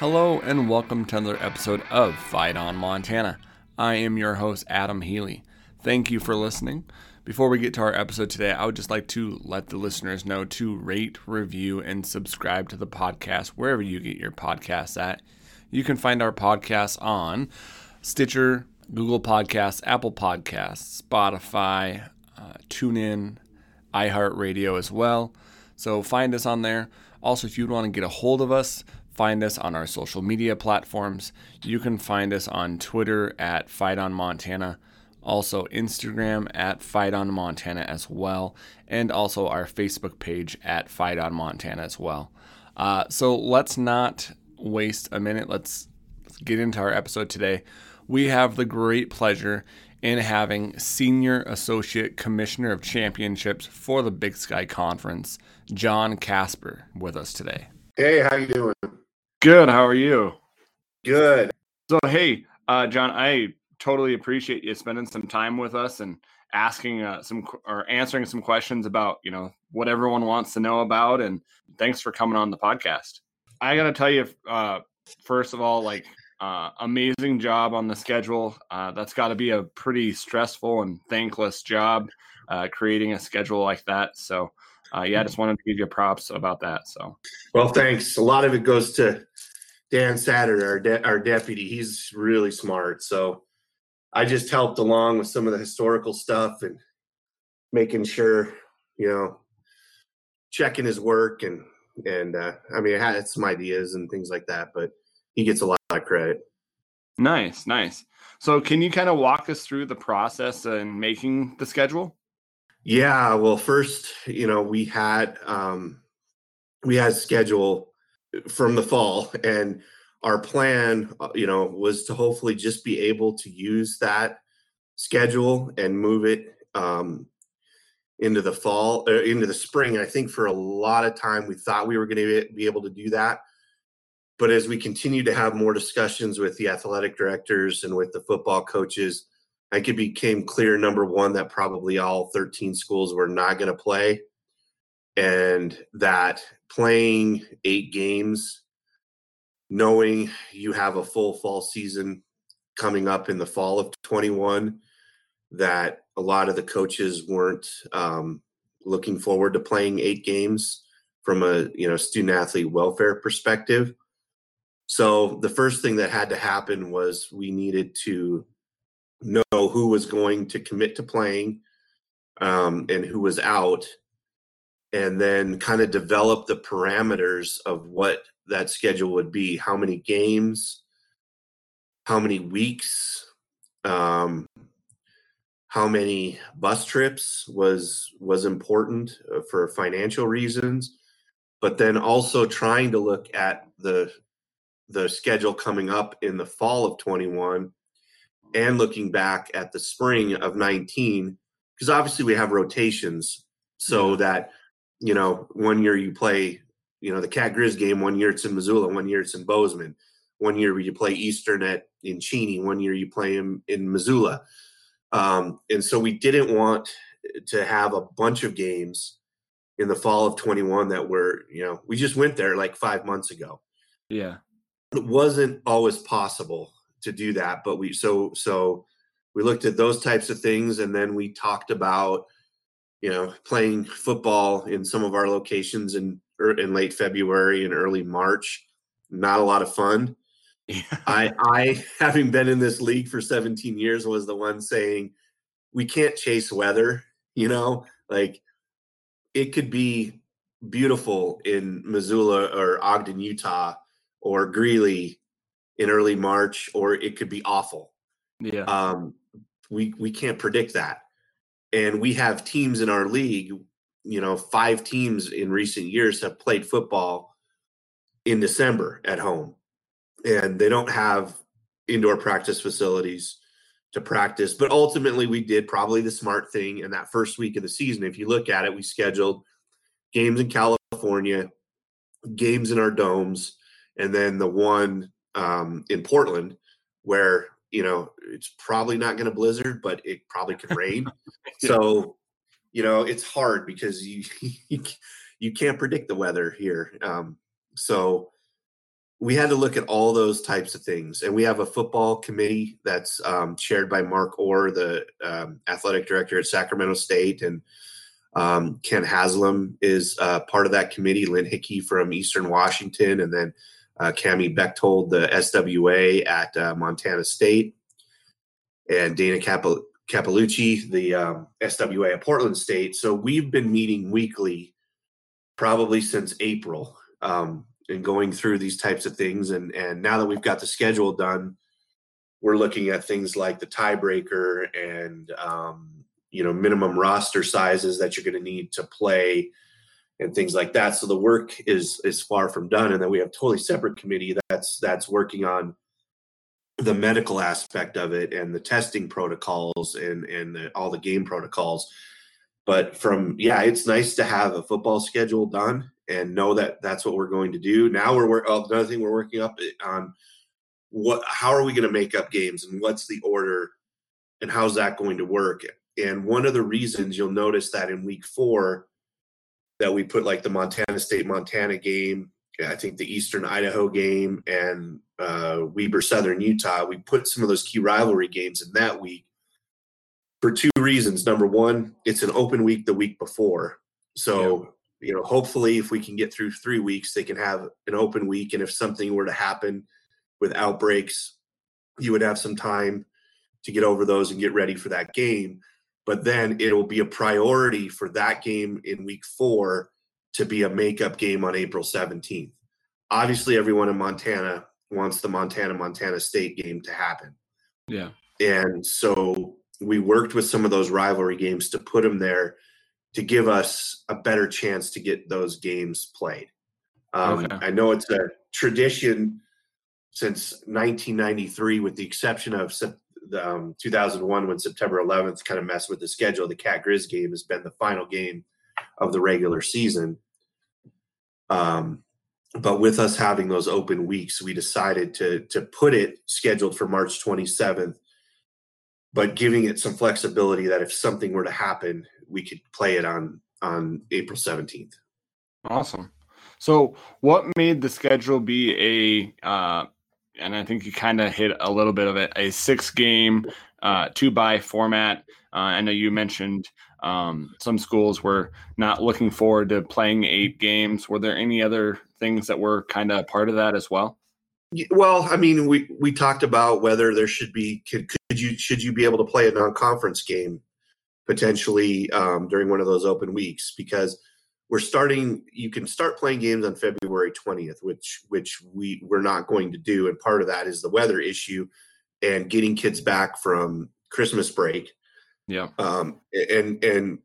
Hello and welcome to another episode of Fight on Montana. I am your host, Adam Healy. Thank you for listening. Before we get to our episode today, I would just like to let the listeners know to rate, review, and subscribe to the podcast wherever you get your podcasts at. You can find our podcasts on Stitcher, Google Podcasts, Apple Podcasts, Spotify, uh, TuneIn, iHeartRadio as well. So find us on there. Also, if you would want to get a hold of us, find us on our social media platforms. You can find us on Twitter at Fight on Montana, also Instagram at Fight on Montana as well, and also our Facebook page at Fight on Montana as well. Uh, so let's not waste a minute. Let's, get into our episode today. We have the great pleasure in having Senior Associate Commissioner of Championships for the Big Sky Conference, Jon Kasper, with us today. Hey, how you doing? Good. How are you? Good. So, hey, uh, John, I totally appreciate you spending some time with us and asking uh, some or answering some questions about you know what everyone wants to know about. And thanks for coming on the podcast. I got to tell you, uh, first of all, like uh, amazing job on the schedule. Uh, that's got to be a pretty stressful and thankless job uh, creating a schedule like that. So, uh, yeah, I just wanted to give you props about that. So, well, thanks. A lot of it goes to Dan Satter, our de- our deputy. He's really smart. So, I just helped along with some of the historical stuff and making sure, you know, checking his work and and uh, I mean, I had some ideas and things like that, but he gets a lot of credit. Nice, nice. So, can you kind of walk us through the process and making the schedule? Yeah, well, first, you know, we had um, we had schedule from the fall, and our plan, uh, you know, was to hopefully just be able to use that schedule and move it um, into the fall, uh, into the spring. I think for a lot of time we thought we were going to be able to do that, but as we continue to have more discussions with the athletic directors and with the football coaches, I think it became clear number one that probably all 13 schools were not going to play, and that playing eight games, knowing you have a full fall season coming up in the fall of 21, that a lot of the coaches weren't um, looking forward to playing eight games from a you know student athlete welfare perspective. So the first thing that had to happen was we needed to know who was going to commit to playing um, and who was out, and then kind of develop the parameters of what that schedule would be. How many games? How many weeks? Um, how many bus trips was was important uh, for financial reasons but then also trying to look at the the schedule coming up in the fall of 21 and looking back at the spring of 19 because obviously we have rotations so that you know one year you play you know the cat grizz game one year it's in missoula one year it's in bozeman one year you play eastern at in cheney one year you play in, in missoula. Um, and so we didn't want to have a bunch of games in the fall of 21 that were you know we just went there like five months ago. Yeah. It wasn't always possible to do that but we so so we looked at those types of things and then we talked about you know playing football in some of our locations in er, in late february and early march not a lot of fun yeah. i i having been in this league for 17 years was the one saying we can't chase weather you know like it could be beautiful in missoula or ogden utah or Greeley in early March, or it could be awful. Yeah. Um, we we can't predict that, and we have teams in our league. You know, five teams in recent years have played football in December at home, and they don't have indoor practice facilities to practice. But ultimately, we did probably the smart thing in that first week of the season. If you look at it, we scheduled games in California, games in our domes and then the one um, in Portland where you know it's probably not going to blizzard, but it probably could rain. so you know it's hard because you you, can't predict the weather here. Um, so we had to look at all those types of things. And we have a football committee that's um, chaired by Mark Orr, the um, athletic director at Sacramento State. And um, Kent Haslam is uh, part of that committee, Lynn Hickey from Eastern Washington, and then uh, Cami Bechtold, the SWA at uh, Montana State, and Dana Capel- Capilucci, the um, SWA at Portland State. So we've been meeting weekly probably since April um, and going through these types of things. And, and now that we've got the schedule done, we're looking at things like the tiebreaker and, um, you know, minimum roster sizes that you're going to need to play and things like that. So the work is is far from done, and then we have totally separate committee that's that's working on the medical aspect of it and the testing protocols and and the, all the game protocols. But from yeah, it's nice to have a football schedule done and know that that's what we're going to do. Now we're. Oh, another thing we're working up eh, on what how are we going to make up games and what's the order and how's that going to work. And one of the reasons you'll notice that in week four that we put like the Montana State Montana game, I think the Eastern Idaho game, and uh, Weber Southern Utah. We put some of those key rivalry games in that week for two reasons. Number one, it's an open week the week before, so yeah. you know hopefully if we can get through three weeks, they can have an open week, and if something were to happen with outbreaks, you would have some time to get over those and get ready for that game but then it'll be a priority for that game in week four to be a makeup game on April 17th. Obviously, everyone in Montana wants the Montana Montana State game to happen. Yeah. And so we worked with some of those rivalry games to put them there to give us a better chance to get those games played. Um, okay. I know it's a tradition since 1993, with the exception of um, 2001 when September 11th kind of messed with the schedule. The Cat Grizz game has been the final game of the regular season. Um, but with us having those open weeks, we decided to to put it scheduled for March 27th, but giving it some flexibility that if something were to happen, we could play it on on April 17th. Awesome. So, what made the schedule be a uh, and I think you kind of hit a little bit of it a six game, uh, two bye format. Uh, I know you mentioned um, some schools were not looking forward to playing eight games. Were there any other things that were kind of part of that as well? Well, I mean, we we talked about whether there should be could, could you should you be able to play a non conference game potentially um, during one of those open weeks because we're starting you can start playing games on february 20th which which we we're not going to do. And part of that is the weather issue and getting kids back from christmas break. Yeah. Um and and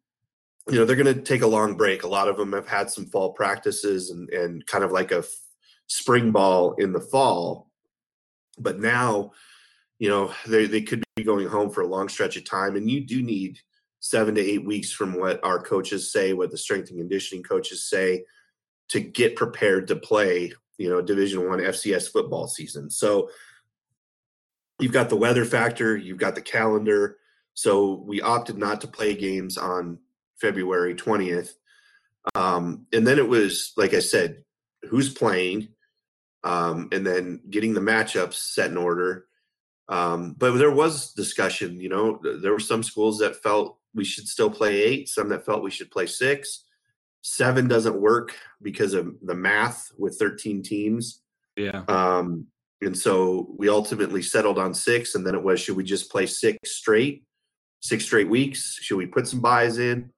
you know they're going to take a long break. A lot of them have had some fall practices and and kind of like a f- spring ball in the fall. But now you know they, they could be going home for a long stretch of time and you do need seven to eight weeks from what our coaches say, what the strength and conditioning coaches say, to get prepared to play, you know, Division One FCS football season. So you've got the weather factor, you've got the calendar. So we opted not to play games on February 20th. Um, and then it was, like I said, who's playing, um, and then getting the matchups set in order. Um, but there was discussion, you know, there were some schools that felt we should still play eight, some that felt we should play six. Seven doesn't work because of the math with 13 teams. Yeah. Um, and so we ultimately settled on six, and then it was should we just play six straight, six straight weeks? Should we put some byes in?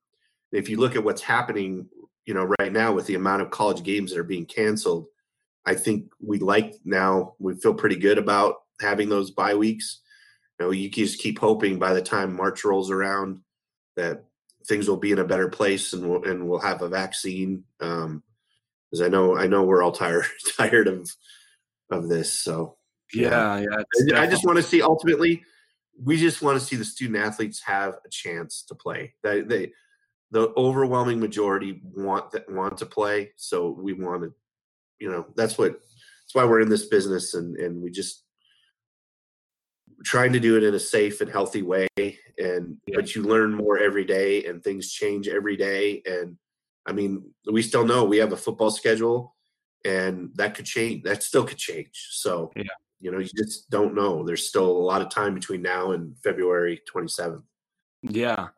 If you look at what's happening, you know, right now with the amount of college games that are being canceled, I think we like now we feel pretty good about having those bye weeks. You know, you just keep hoping by the time March rolls around, that things will be in a better place and we'll, and we'll have a vaccine. Um, because I know I know we're all tired tired of of this. So yeah, yeah. yeah I just want to see ultimately. We just want to see the student athletes have a chance to play. They, they the overwhelming majority want that want to play. So we want to, you know, that's what that's why we're in this business, and and we just trying to do it in a safe and healthy way and yeah. but you learn more every day and things change every day and i mean we still know we have a football schedule and that could change. That still could change. So, yeah. you know, you just don't know. There's still a lot of time between now and February 27th. Yeah.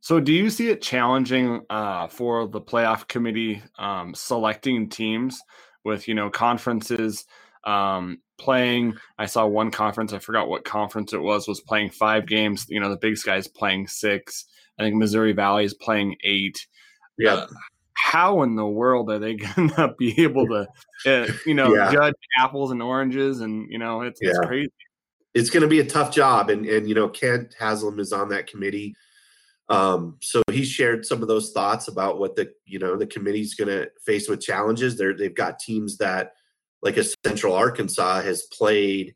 So, do you see it challenging uh, for the playoff committee um, selecting teams with you know conferences um, playing? I saw one conference. I forgot what conference it was. Was playing five games. You know, the Big Sky is playing six. I think Missouri Valley is playing eight. Yeah. Uh, how in the world are they going to be able to, uh, you know, yeah. judge apples and oranges? And you know, it's, yeah. it's crazy. It's going to be a tough job, and and you know, Kent Haslam is on that committee. Um, so he shared some of those thoughts about what the you know the committee's going to face with challenges. They're they've got teams that, like a Central Arkansas, has played,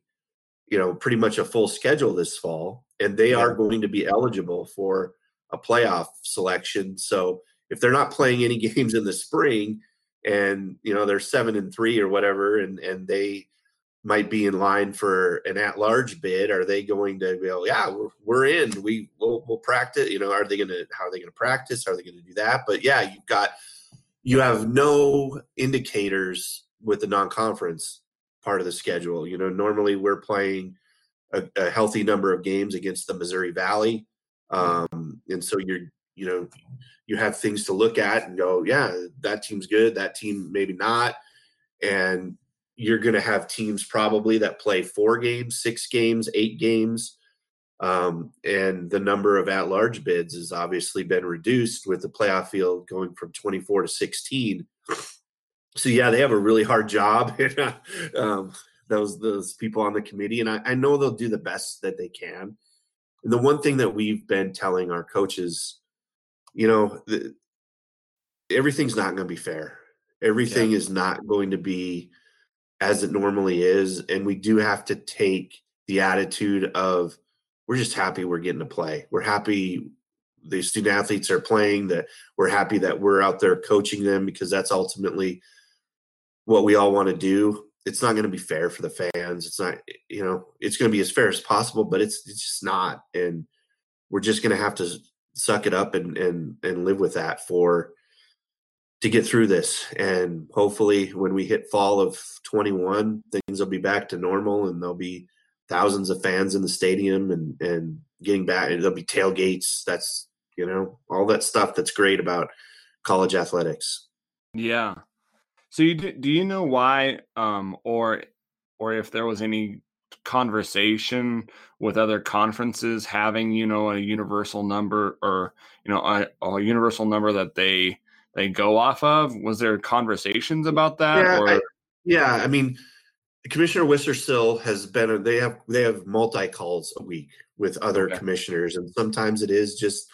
you know, pretty much a full schedule this fall, and they yeah. are going to be eligible for a playoff selection. So if they're not playing any games in the spring, and you know they're seven and three or whatever, and and they might be in line for an at-large bid are they going to go yeah we're, we're in we will we'll practice you know are they going to how are they going to practice are they going to do that but yeah you've got you have no indicators with the non-conference part of the schedule you know normally we're playing a, a healthy number of games against the missouri valley um, and so you're you know you have things to look at and go yeah that team's good that team maybe not and you're going to have teams probably that play four games, six games, eight games. Um, and the number of at large bids has obviously been reduced with the playoff field going from 24 to 16. So, yeah, they have a really hard job. um, those those people on the committee, and I, I know they'll do the best that they can. And the one thing that we've been telling our coaches, you know, the, everything's not going to be fair. Everything yeah. is not going to be as it normally is. And we do have to take the attitude of we're just happy we're getting to play. We're happy the student athletes are playing, that we're happy that we're out there coaching them because that's ultimately what we all want to do. It's not going to be fair for the fans. It's not, you know, it's going to be as fair as possible, but it's it's just not. And we're just going to have to suck it up and and and live with that for to get through this. And hopefully, when we hit fall of 21, things will be back to normal and there'll be thousands of fans in the stadium and, and getting back. And there'll be tailgates. That's, you know, all that stuff that's great about college athletics. Yeah. So you do, do you know why um or or if there was any conversation with other conferences having you know a universal number or you know a, a universal number that they they go off of? Was there conversations about that? Yeah, or? I, yeah. I mean, Commissioner Wistrcill has been. They have they have multi calls a week with other okay. commissioners, and sometimes it is just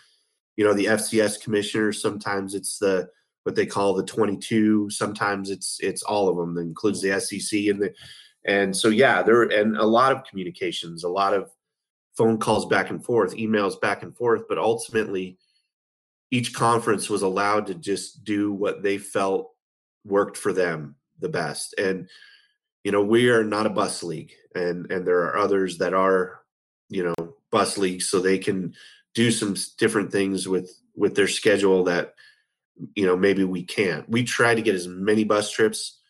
you know the FCS commissioner Sometimes it's the what they call the 22. Sometimes it's it's all of them. That includes the SEC and the and so yeah, there and a lot of communications, a lot of phone calls back and forth, emails back and forth, but ultimately each conference was allowed to just do what they felt worked for them the best and you know we are not a bus league and and there are others that are you know bus leagues so they can do some different things with with their schedule that you know maybe we can't we try to get as many bus trips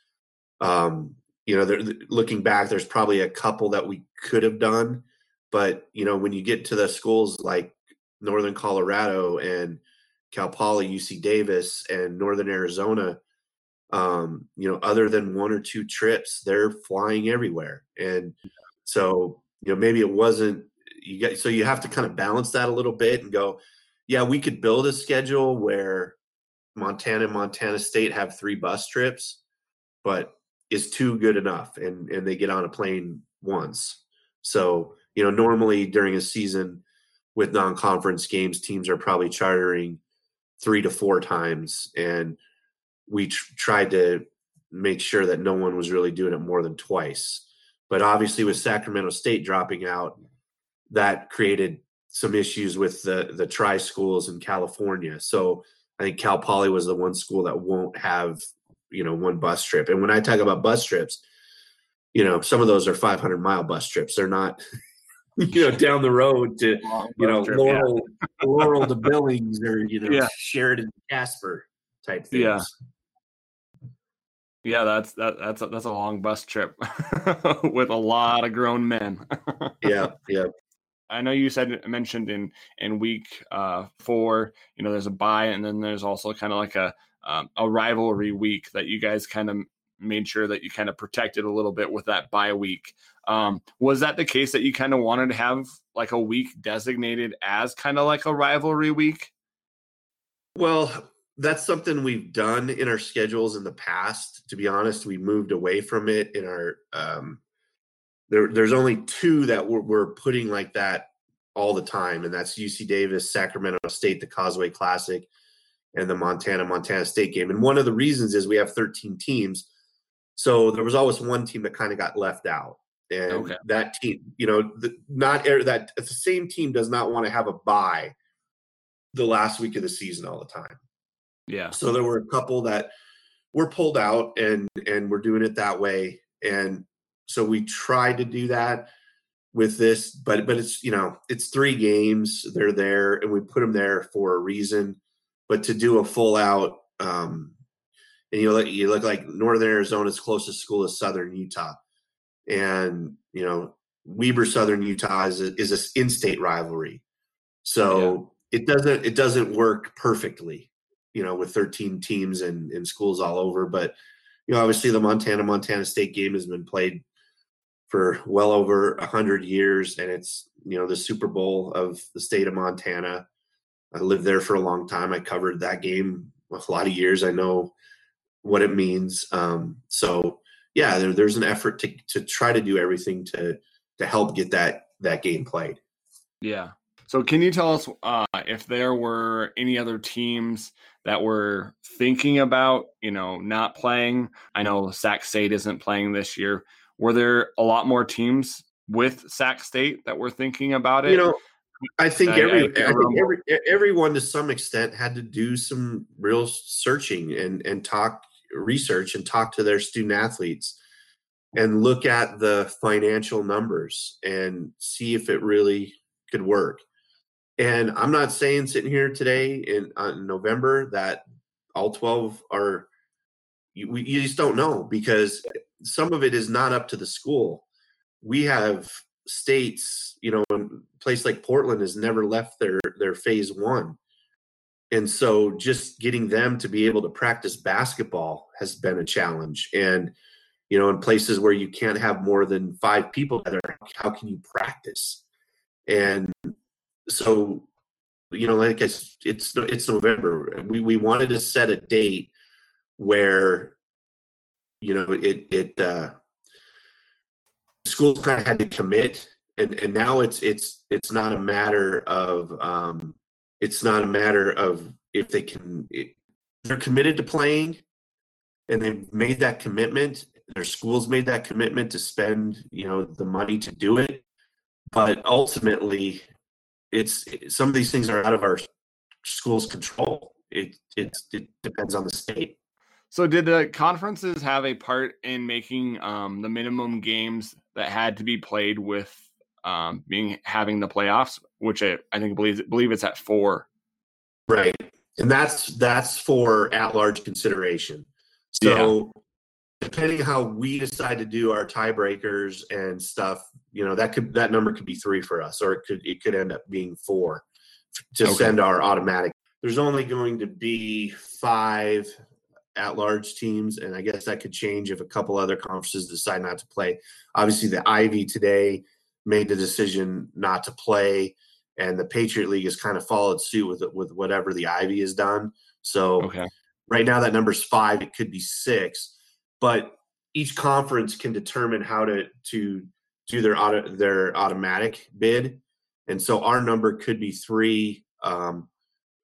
um you know looking back there's probably a couple that we could have done but you know when you get to the schools like northern colorado and Cal Poly, UC Davis, and Northern Arizona, um, you know, other than one or two trips, they're flying everywhere. And so, you know, maybe it wasn't you get so you have to kind of balance that a little bit and go, yeah, we could build a schedule where Montana and Montana State have three bus trips, but is two good enough and and they get on a plane once. So, you know, normally during a season with non-conference games, teams are probably chartering three to four times, and we tr- tried to make sure that no one was really doing it more than twice. But obviously, with Sacramento State dropping out, that created some issues with the the tri schools in California. So I think Cal Poly was the one school that won't have you know one bus trip. And when I talk about bus trips, you know some of those are 500 mile bus trips. They're not you know, down the road to you know trip, Laurel, yeah. Laurel to Billings or you know yeah. Sheridan Casper type things. Yeah. Yeah, that's that, that's a, that's a long bus trip with a lot of grown men. yeah, yeah. I know you said mentioned in in week uh, four, you know, there's a bye, and then there's also kind of like a um, a rivalry week that you guys kind of made sure that you kind of protected a little bit with that bye week. Um, was that the case that you kind of wanted to have like a week designated as kind of like a rivalry week? Well, that's something we've done in our schedules in the past. To be honest, we moved away from it in our. Um, there, there's only two that we're, we're putting like that all the time, and that's UC Davis, Sacramento State, the Causeway Classic, and the Montana Montana State game. And one of the reasons is we have 13 teams, so there was always one team that kind of got left out, and okay. that team, you know, the, not er, that the same team does not want to have a bye the last week of the season all the time. Yeah. So there were a couple that were pulled out and and we're doing it that way. And so we tried to do that with this, but but it's you know, it's three games. They're there and we put them there for a reason. But to do a full out um and you look you look like Northern Arizona's closest school is Southern Utah. And you know, Weber Southern Utah is a, is a in-state rivalry. So yeah. it doesn't it doesn't work perfectly you know, with 13 teams and, and schools all over. But, you know, obviously the Montana Montana State game has been played for well over a hundred years, and it's you know the Super Bowl of the state of Montana. I lived there for a long time. I covered that game a lot of years. I know what it means. Um, so yeah, there, there's an effort to to try to do everything to to help get that that game played. Yeah. So can you tell us uh, if there were any other teams that were thinking about, you know, not playing. I know Sac State isn't playing this year. Were there a lot more teams with Sac State that were thinking about it? You know, I think every I, I think every everyone to some extent had to do some real searching and and talk research and talk to their student athletes and look at the financial numbers and see if it really could work. And I'm not saying sitting here today in, uh, November that all 12 are, you, you just don't know because some of it is not up to the school. We have states, you know, a place like Portland has never left their, their phase one. And so just getting them to be able to practice basketball has been a challenge. And, you know, in places where you can't have more than five people together, how can you practice? And so you know like it's it's it's november we we wanted to set a date where you know it it uh schools kind of had to commit and and now it's it's it's not a matter of um it's not a matter of if they can it, they're committed to playing and they've made that commitment their schools made that commitment to spend you know the money to do it but ultimately it's some of these things are out of our school's control. It it, it depends on the state. So, did the conferences have a part in making um, the minimum games that had to be played with um, being having the playoffs, which I, I think believe believe it's at four. Right, and that's that's for at large consideration. So, yeah depending how we decide to do our tiebreakers and stuff, you know, that could that number could be three for us, or it could it could end up being four to okay. send our automatic. There's only going to be five at large teams, and I guess that could change if a couple other conferences decide not to play. Obviously, the Ivy today made the decision not to play, and the Patriot League has kind of followed suit with with whatever the Ivy has done. So okay. right now that number's five. It could be six but each conference can determine how to to do their auto, their automatic bid, and so our number could be three, um,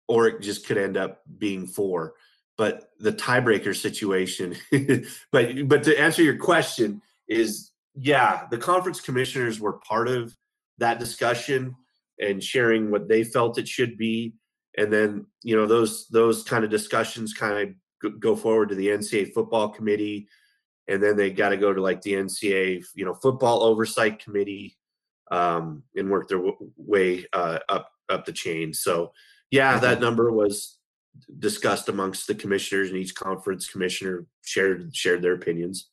or it just could end up being four. But the tiebreaker situation, but but to answer your question is yeah, the conference commissioners were part of that discussion and sharing what they felt it should be, and then you know those those kind of discussions kind of go forward to the NCAA football committee, and then they got to go to like the NCAA, you know, football oversight committee, um, and work their w- way uh, up up the chain. So, yeah, that number was discussed amongst the commissioners and each conference commissioner shared shared their opinions.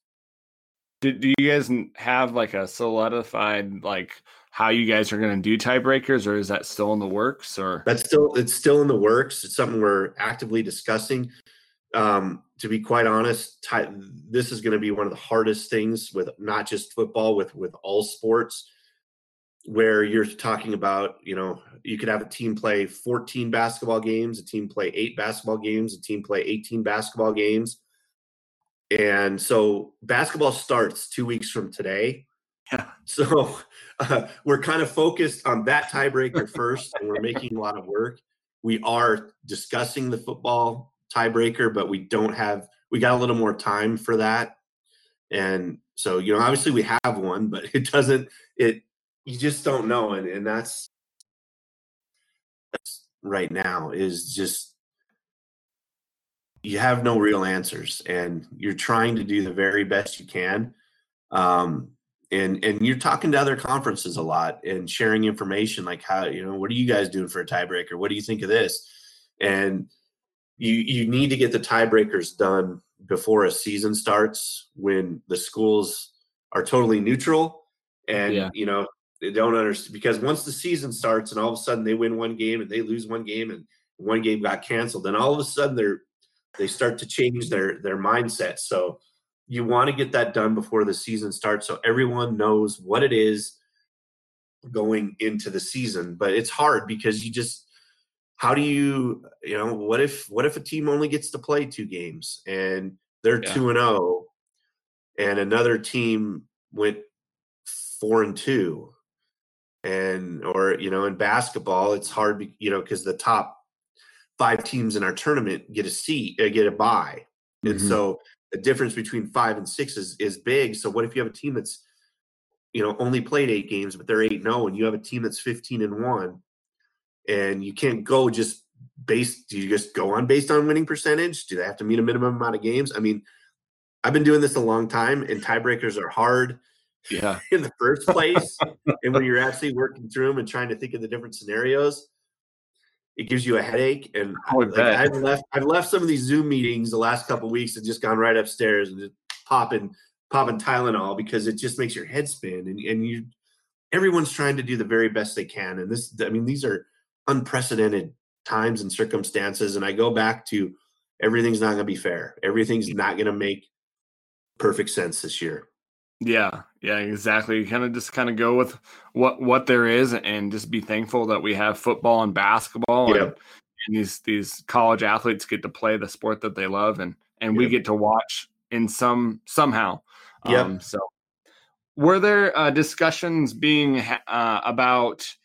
Do, do you guys have like a solidified like how you guys are going to do tiebreakers or is that still in the works or? That's still it's still in the works. It's something we're actively discussing. Um, to be quite honest tie, this is going to be one of the hardest things with not just football with with all sports where you're talking about you know you could have a team play 14 basketball games a team play eight basketball games a team play 18 basketball games and so basketball starts two weeks from today yeah. So uh, we're kind of focused on that tiebreaker first, and we're making a lot of work. We are discussing the football tiebreaker, but we don't have. We got a little more time for that, and so you know, obviously we have one, but it doesn't. It you just don't know, and and that's, that's right now is just you have no real answers, and you're trying to do the very best you can. Um, and and you're talking to other conferences a lot and sharing information like how you know what are you guys doing for a tiebreaker what do you think of this and you you need to get the tiebreakers done before a season starts when the schools are totally neutral and yeah. you know they don't understand because once the season starts and all of a sudden they win one game and they lose one game and one game got canceled then all of a sudden they're they start to change their their mindset. So you want to get that done before the season starts so everyone knows what it is going into the season but it's hard because you just how do you you know what if what if a team only gets to play two games and they're 2 and 0 and another team went 4 and 2 and or you know in basketball it's hard you know cuz the top 5 teams in our tournament get a seat uh, get a bye mm-hmm. and so the difference between five and six is is big. So what if you have a team that's you know only played eight games, but they're eight no, oh, and you have a team that's fifteen and one, and you can't go just based. Do you just go on based on winning percentage? Do they have to meet a minimum amount of games? I mean, I've been doing this a long time, and tiebreakers are hard. Yeah, in the first place, and when you're actually working through them and trying to think of the different scenarios, it gives you a headache. And like, I've left I've left some of these Zoom meetings the last couple weeks and just gone right upstairs and just popping popping Tylenol because it just makes your head spin and, and you everyone's trying to do the very best they can. And this I mean these are unprecedented times and circumstances. And I go back to everything's not gonna be fair. Everything's not gonna make perfect sense this year. Yeah, yeah, exactly. Kind of just kind of go with what what there is, and just be thankful that we have football and basketball, and, and, these these college athletes get to play the sport that they love, and and we get to watch in some somehow. Yeah. Um, so, were there uh, discussions being uh, about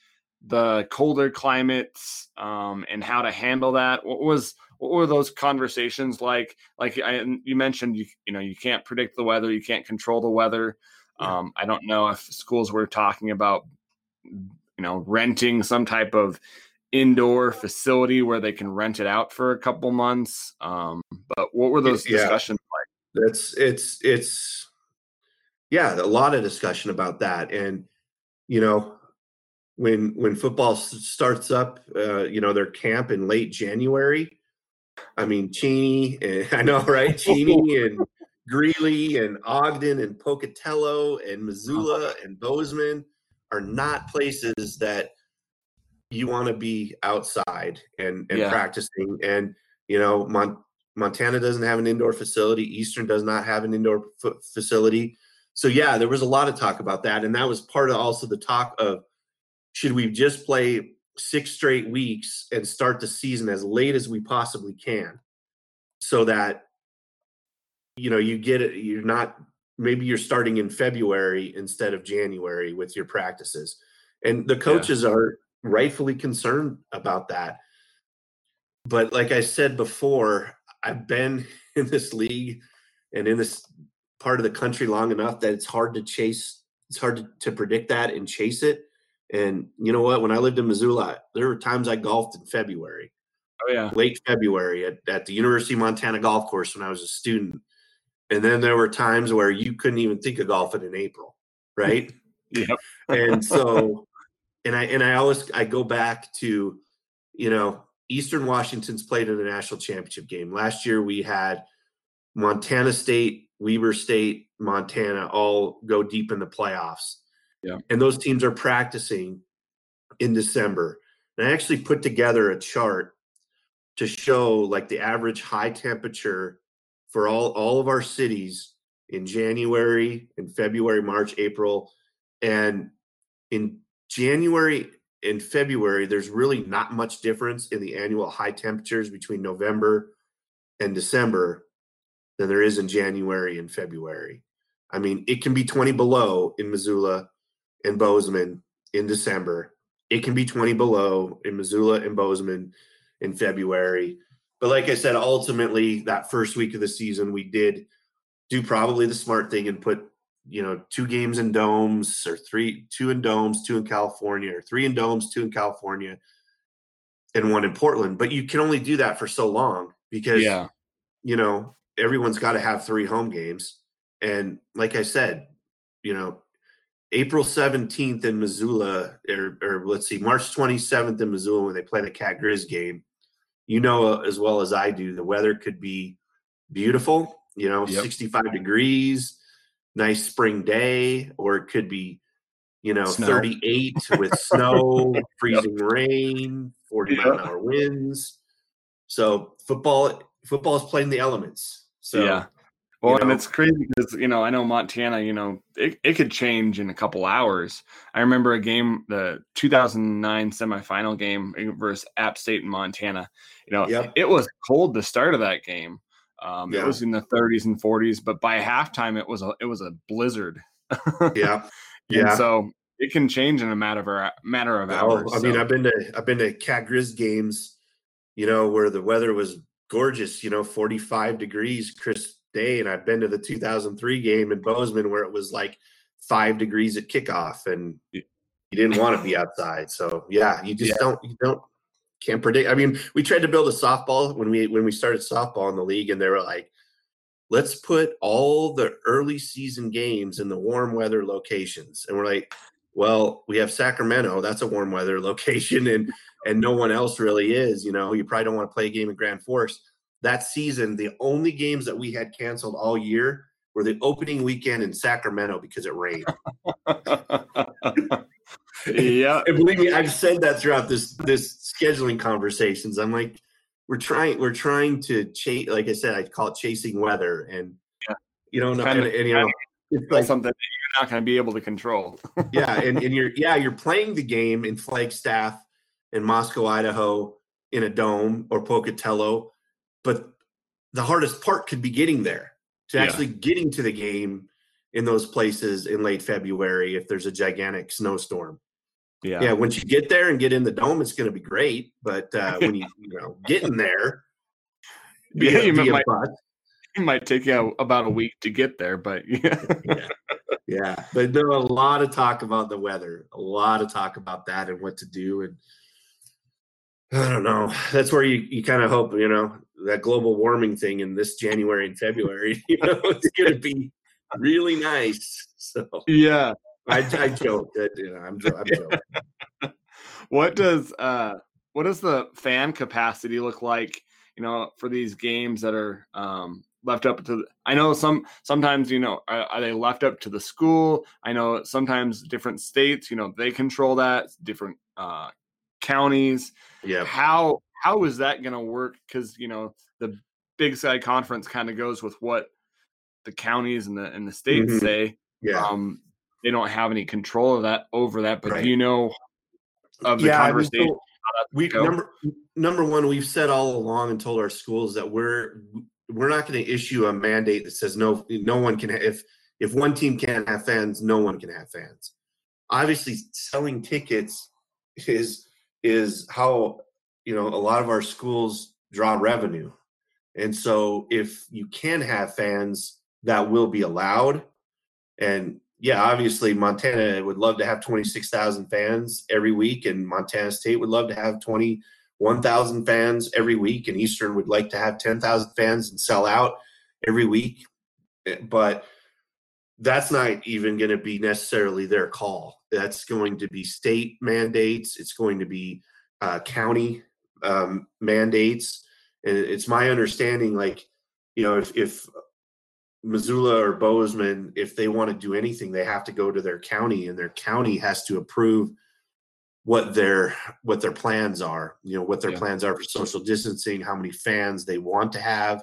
the colder climates um, and how to handle that? What was what were those conversations like? Like I, you mentioned, you you know you can't predict the weather, you can't control the weather. Um, I don't know if schools were talking about you know renting some type of indoor facility where they can rent it out for a couple months. Um, but what were those yeah. discussions like? That's it's it's yeah, a lot of discussion about that, and you know when when football starts up, uh, you know their camp in late January I mean, Cheney, and, I know, right? Cheney and Greeley and Ogden and Pocatello and Missoula uh-huh. and Bozeman are not places that you want to be outside and, and yeah. practicing. And, you know, Mon- Montana doesn't have an indoor facility. Eastern does not have an indoor f- facility. So, yeah, there was a lot of talk about that. And that was part of also the talk of should we just play six straight weeks and start the season as late as we possibly can so that you know you get it you're not maybe you're starting in February instead of January with your practices. And the coaches yeah. are rightfully concerned about that. But like I said before I've been in this league and in this part of the country long enough that it's hard to chase it's hard to, to predict that and chase it and you know what? When I lived in Missoula, there were times I golfed in February. Oh yeah, late February at, at the University of Montana golf course when I was a student. And then there were times where you couldn't even think of golfing in April, right? yeah. and so, and I and I always I go back to, you know, Eastern Washington's played in a national championship game. Last year we had Montana State, Weber State, Montana all go deep in the playoffs. Yeah. And those teams are practicing in December. And I actually put together a chart to show like the average high temperature for all all of our cities in January, in February, March, April, and in January and February, there's really not much difference in the annual high temperatures between November and December than there is in January and February. I mean, it can be 20 below in Missoula and Bozeman in December. It can be 20 below in Missoula and Bozeman in February. But like I said, ultimately, that first week of the season, we did do probably the smart thing and put, you know, two games in domes or three, two in domes, two in California, or three in domes, two in California, and one in Portland. But you can only do that for so long because, Yeah. you know, everyone's got to have three home games. And like I said, you know, April 17th in Missoula, or, or let's see, March 27th in Missoula when they play the Cat Grizz game, you know uh, as well as I do, the weather could be beautiful, you know, Yep. 65 degrees, nice spring day, or it could be, you know, Snow. 38 with snow, freezing rain, 40 mile an hour winds. So football, football is playing the elements. So yeah. Well, and know? it's crazy because you know I know Montana. You know it, it could change in a couple hours. I remember a game, the 2009 semifinal game versus App State in Montana. You know, Yep. it was cold the start of that game. Um, It was in the 30s and 40s, but by halftime it was a it was a blizzard. yeah. And Yeah. so it can change in a matter of a matter of hours. Oh, I mean, I've been to I've been to Cat Grizz games, you know, where the weather was gorgeous, you know, 45 degrees crisp day. And I've been to the 2003 game in Bozeman where it was like five degrees at kickoff and you didn't want to be outside. So yeah, you just Yeah. don't you don't can't predict. I mean, we tried to build a softball when we when we started softball in the league, and they were like, let's put all the early season games in the warm weather locations. And we're like, well, we have Sacramento, that's a warm weather location, and and no one else really is. You know, you probably don't want to play a game in Grand Forks. That season, the only games that we had canceled all year were the opening weekend in Sacramento because it rained. yeah, And believe me, I've said that throughout this this scheduling conversations. I'm like, we're trying, we're trying to chase. Like I said, I call it chasing weather, and Yeah. you don't know, and, of- and, you know, it's like, something that you're not going to be able to control. yeah, and, and you're yeah, you're playing the game in Flagstaff in Moscow, Idaho, in a dome or Pocatello, but the hardest part could be getting there to Yeah. actually getting to the game in those places in late February if there's a gigantic snowstorm. yeah. Yeah, once you get there and get in the dome, it's going to be great. But uh, when you you know getting there, Yeah, a- you might- it might take you about a week to get there, but yeah. yeah, yeah. But there a lot of talk about the weather, a lot of talk about that and what to do. And I don't know. That's where you, you kind of hope, you know, that global warming thing in this January and February, you know, it's going to be really nice. So yeah. I, I joke that, you know, I'm, I'm joking. What does uh what does the fan capacity look like, you know, for these games that are um left up to the, I know some sometimes you know are, are they left up to the school? I know sometimes different states, you know, they control that, different uh counties. Yeah. How how is that going to work cuz you know, the Big Sky conference kind of goes with what the counties and the and the states Mhm. say. Yeah. Um they don't have any control of that over that, but Right. do you know of the yeah, I mean, conversation? so we number number one, we've said all along and told our schools that we're we're not going to issue a mandate that says no no one can if if one team can't have fans, no one can have fans. Obviously, selling tickets is is how you know a lot of our schools draw revenue, and so if you can have fans, that will be allowed. And yeah, obviously Montana would love to have 26,000 fans every week, and Montana State would love to have 21,000 fans every week, and Eastern would like to have 10,000 fans and sell out every week. Eh, But that's not even going to be necessarily their call. That's going to be state mandates. It's going to be uh, county um, mandates, and it's my understanding, like you know, if if Missoula or Bozeman, if they want to do anything, they have to go to their county, and their county has to approve what their what their plans are. You know, what their yeah. plans are for social distancing, how many fans they want to have.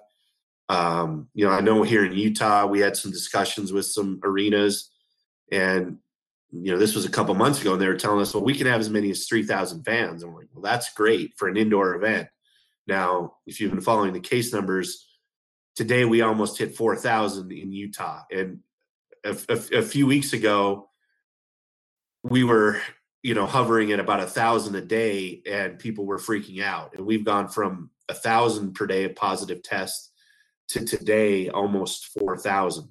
Um, you know, I know here in Utah, we had some discussions with some arenas, and you know, this was a couple months ago, and they were telling us, well, we can have as many as three thousand fans. And we're like, well, that's great for an indoor event. Now, if you've been following the case numbers today we almost hit 4,000 in Utah. And a, a, a, few weeks ago, we were, you know, hovering at about a thousand a day and people were freaking out. And we've gone from a thousand per day of positive tests to today almost 4,000.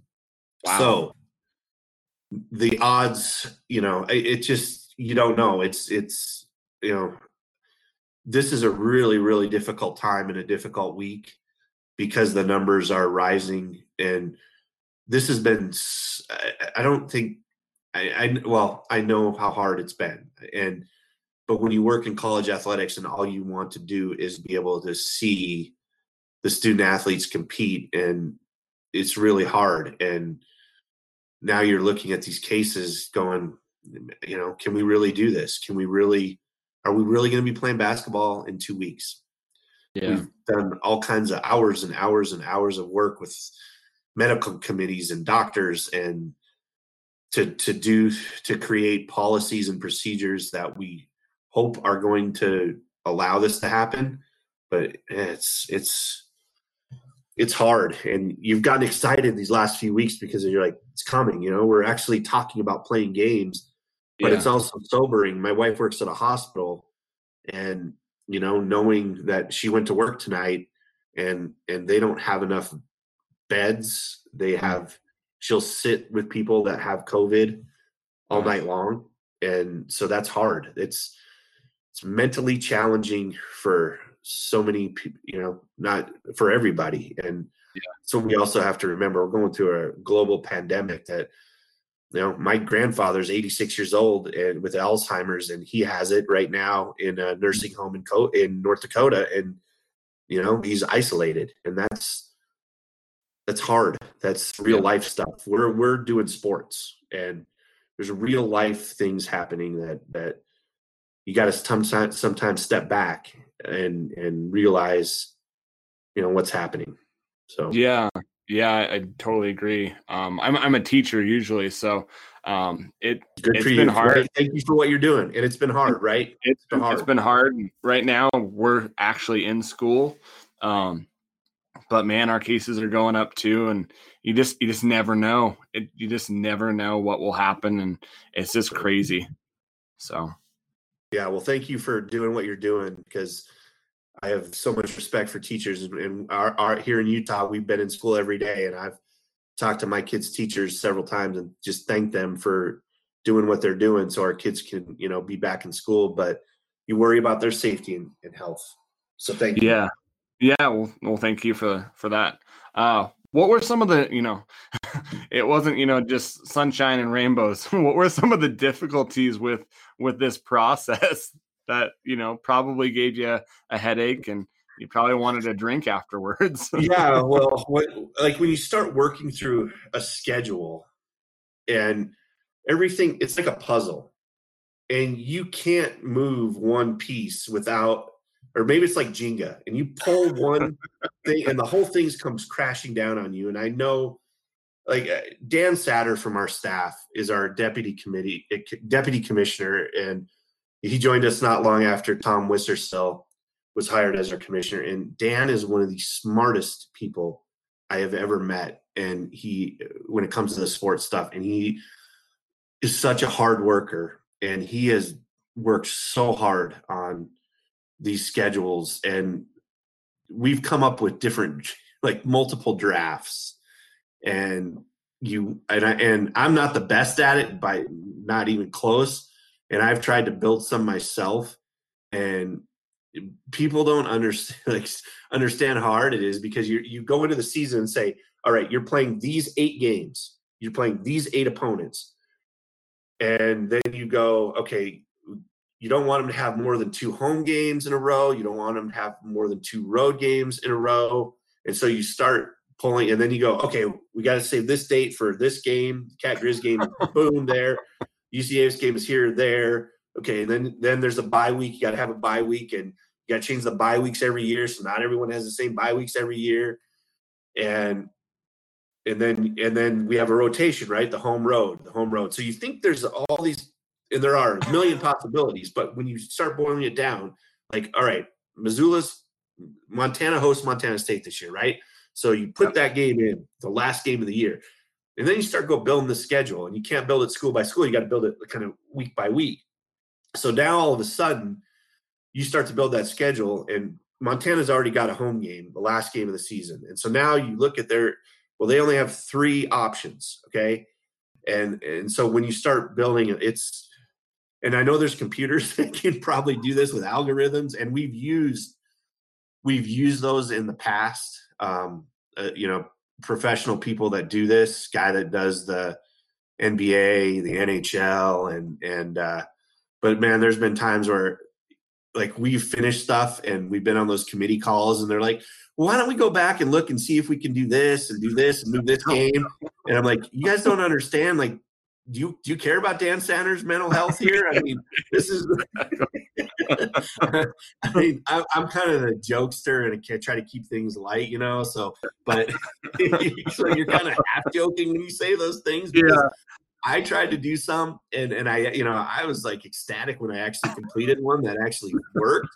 Wow. So the odds, you know, it, it just, you don't know. It's, it's, you know, this is a really, really difficult time and a difficult week because the numbers are rising and this has been i don't think I, I, well i know how hard it's been and but when you work in college athletics and all you want to do is be able to see the student athletes compete and it's really hard and now you're looking at these cases going you know can we really do this? Can we really are we really going to be playing basketball in two weeks? Yeah. We've done all kinds of hours and hours and hours of work with medical committees and doctors and to to do to create policies and procedures that we hope are going to allow this to happen. But it's it's it's hard. And you've gotten excited these last few weeks because you're like it's coming you know we're actually talking about playing games but yeah. it's also sobering my wife works at a hospital and you know, knowing that she went to work tonight and and they don't have enough beds. They mm. have she'll sit with people that have COVID all night long. And so that's hard. It's it's mentally challenging for so many people, you know, not for everybody. And. So we also have to remember we're going through a global pandemic that you know, my grandfather's 86 years old and with Alzheimer's, and he has it right now in a nursing home in Co- in North Dakota, and you know he's isolated, and that's that's hard. That's real yeah. life stuff. We're we're doing sports, and there's real life things happening that that you got to sometimes sometimes step back and and realize, you know, what's happening. So yeah, yeah, I, I totally agree. Um, I'm I'm a teacher usually, so um, it Good it's been you. hard. Right? Thank you for what you're doing, and it's been hard, right? It's been hard. It's been hard. Right now, we're actually in school, um, but man, our cases are going up too, and you just you just never know. It, you just never know what will happen, and it's just crazy. So, yeah. Well, thank you for doing what you're doing because I have so much respect for teachers, and our, our, here in Utah, we've been in school every day, and I've talked to my kids' teachers several times and just thank them for doing what they're doing, so our kids can, you know, be back in school. But you worry about their safety and, and health. So thank you. Yeah, yeah. Well, well, thank you for for that. Uh, what were some of the, you know, it wasn't, you know, just sunshine and rainbows. what were some of the difficulties with with this process that you know probably gave you a, headache and you probably wanted a drink afterwards. yeah, well, what, like when you start working through a schedule and everything, it's like a puzzle, and you can't move one piece without, or maybe it's like Jenga, and you pull one thing, and the whole thing comes crashing down on you. And I know, like uh, Dan Satter from our staff is our deputy committee eh, deputy commissioner, and he joined us not long after Tom Wistrcill was hired as our commissioner. And Dan is one of the smartest people I have ever met. And he, when it comes to the sports stuff, and he is such a hard worker. And he has worked so hard on these schedules. And we've come up with different, like multiple drafts. And you, and, I, and I'm not the best at it by not even close and I've tried to build some myself, and people don't understand like understand how hard it is because you you go into the season and say, all right, you're playing these eight games, you're playing these eight opponents, and then you go, okay, you don't want them to have more than two home games in a row. You don't want them to have more than two road games in a row. And so you start pulling, and then you go, okay, we got to save this date for this game, Cat Grizz game, boom, there. UCA's game is here, or there. Okay, then then there's a bye week. You got to have a bye week, and you got to change the bye weeks every year. So not everyone has the same bye weeks every year, and and then and then we have a rotation, right? The home road, the home road. So you think there's all these and there are a million possibilities, but when you start boiling it down, like, all right, Missoula's Montana hosts Montana State this year, right? So you put that game in the last game of the year, and then you start go building the schedule, and you can't build it school by school. You got to build it kind of week by week. So now all of a sudden, you start to build that schedule, and Montana's already got a home game, the last game of the season, and so now you look at their well, they only have three options, okay, and and so when you start building it, it's and I know there's computers that can probably do this with algorithms, and we've used we've used those in the past. Um, uh, you know, professional people that do this, guy that does the NBA, the NHL, and and uh, but man, there's been times where like we've finished stuff and we've been on those committee calls, and they're like, well, why don't we go back and look and see if we can do this and do this and move this game? And I'm like, you guys don't understand, like do you do you care about Dan Sanders' mental health here? I mean, this is. I mean, I, am kind of a jokester and I try to keep things light, you know. So, but so you're kind of half joking when you say those things. Yeah. I tried to do some, and and I, you know, I was like ecstatic when I actually completed one that actually worked.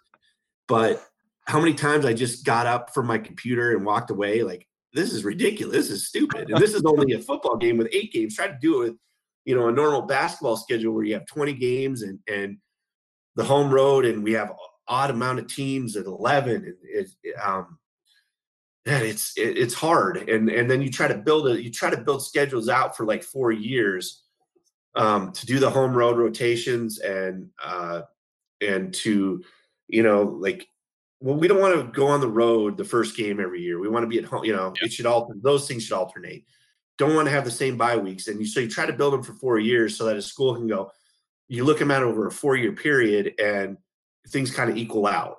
But how many times I just got up from my computer and walked away, like this is ridiculous, this is stupid, and this is only a football game with eight games. Try to do it with you know a normal basketball schedule where you have 20 games and and the home road and we have odd amount of teams at 11 and it, um and it's it, it's hard. And and then you try to build it you try to build schedules out for like four years um to do the home road rotations and uh and to you know like well we don't want to go on the road the first game every year. We want to be at home you know it should all those things should alternate don't want to have the same bye weeks. And you so you try to build them for four years so that a school can go, you look them at over a four year period and things kind of equal out.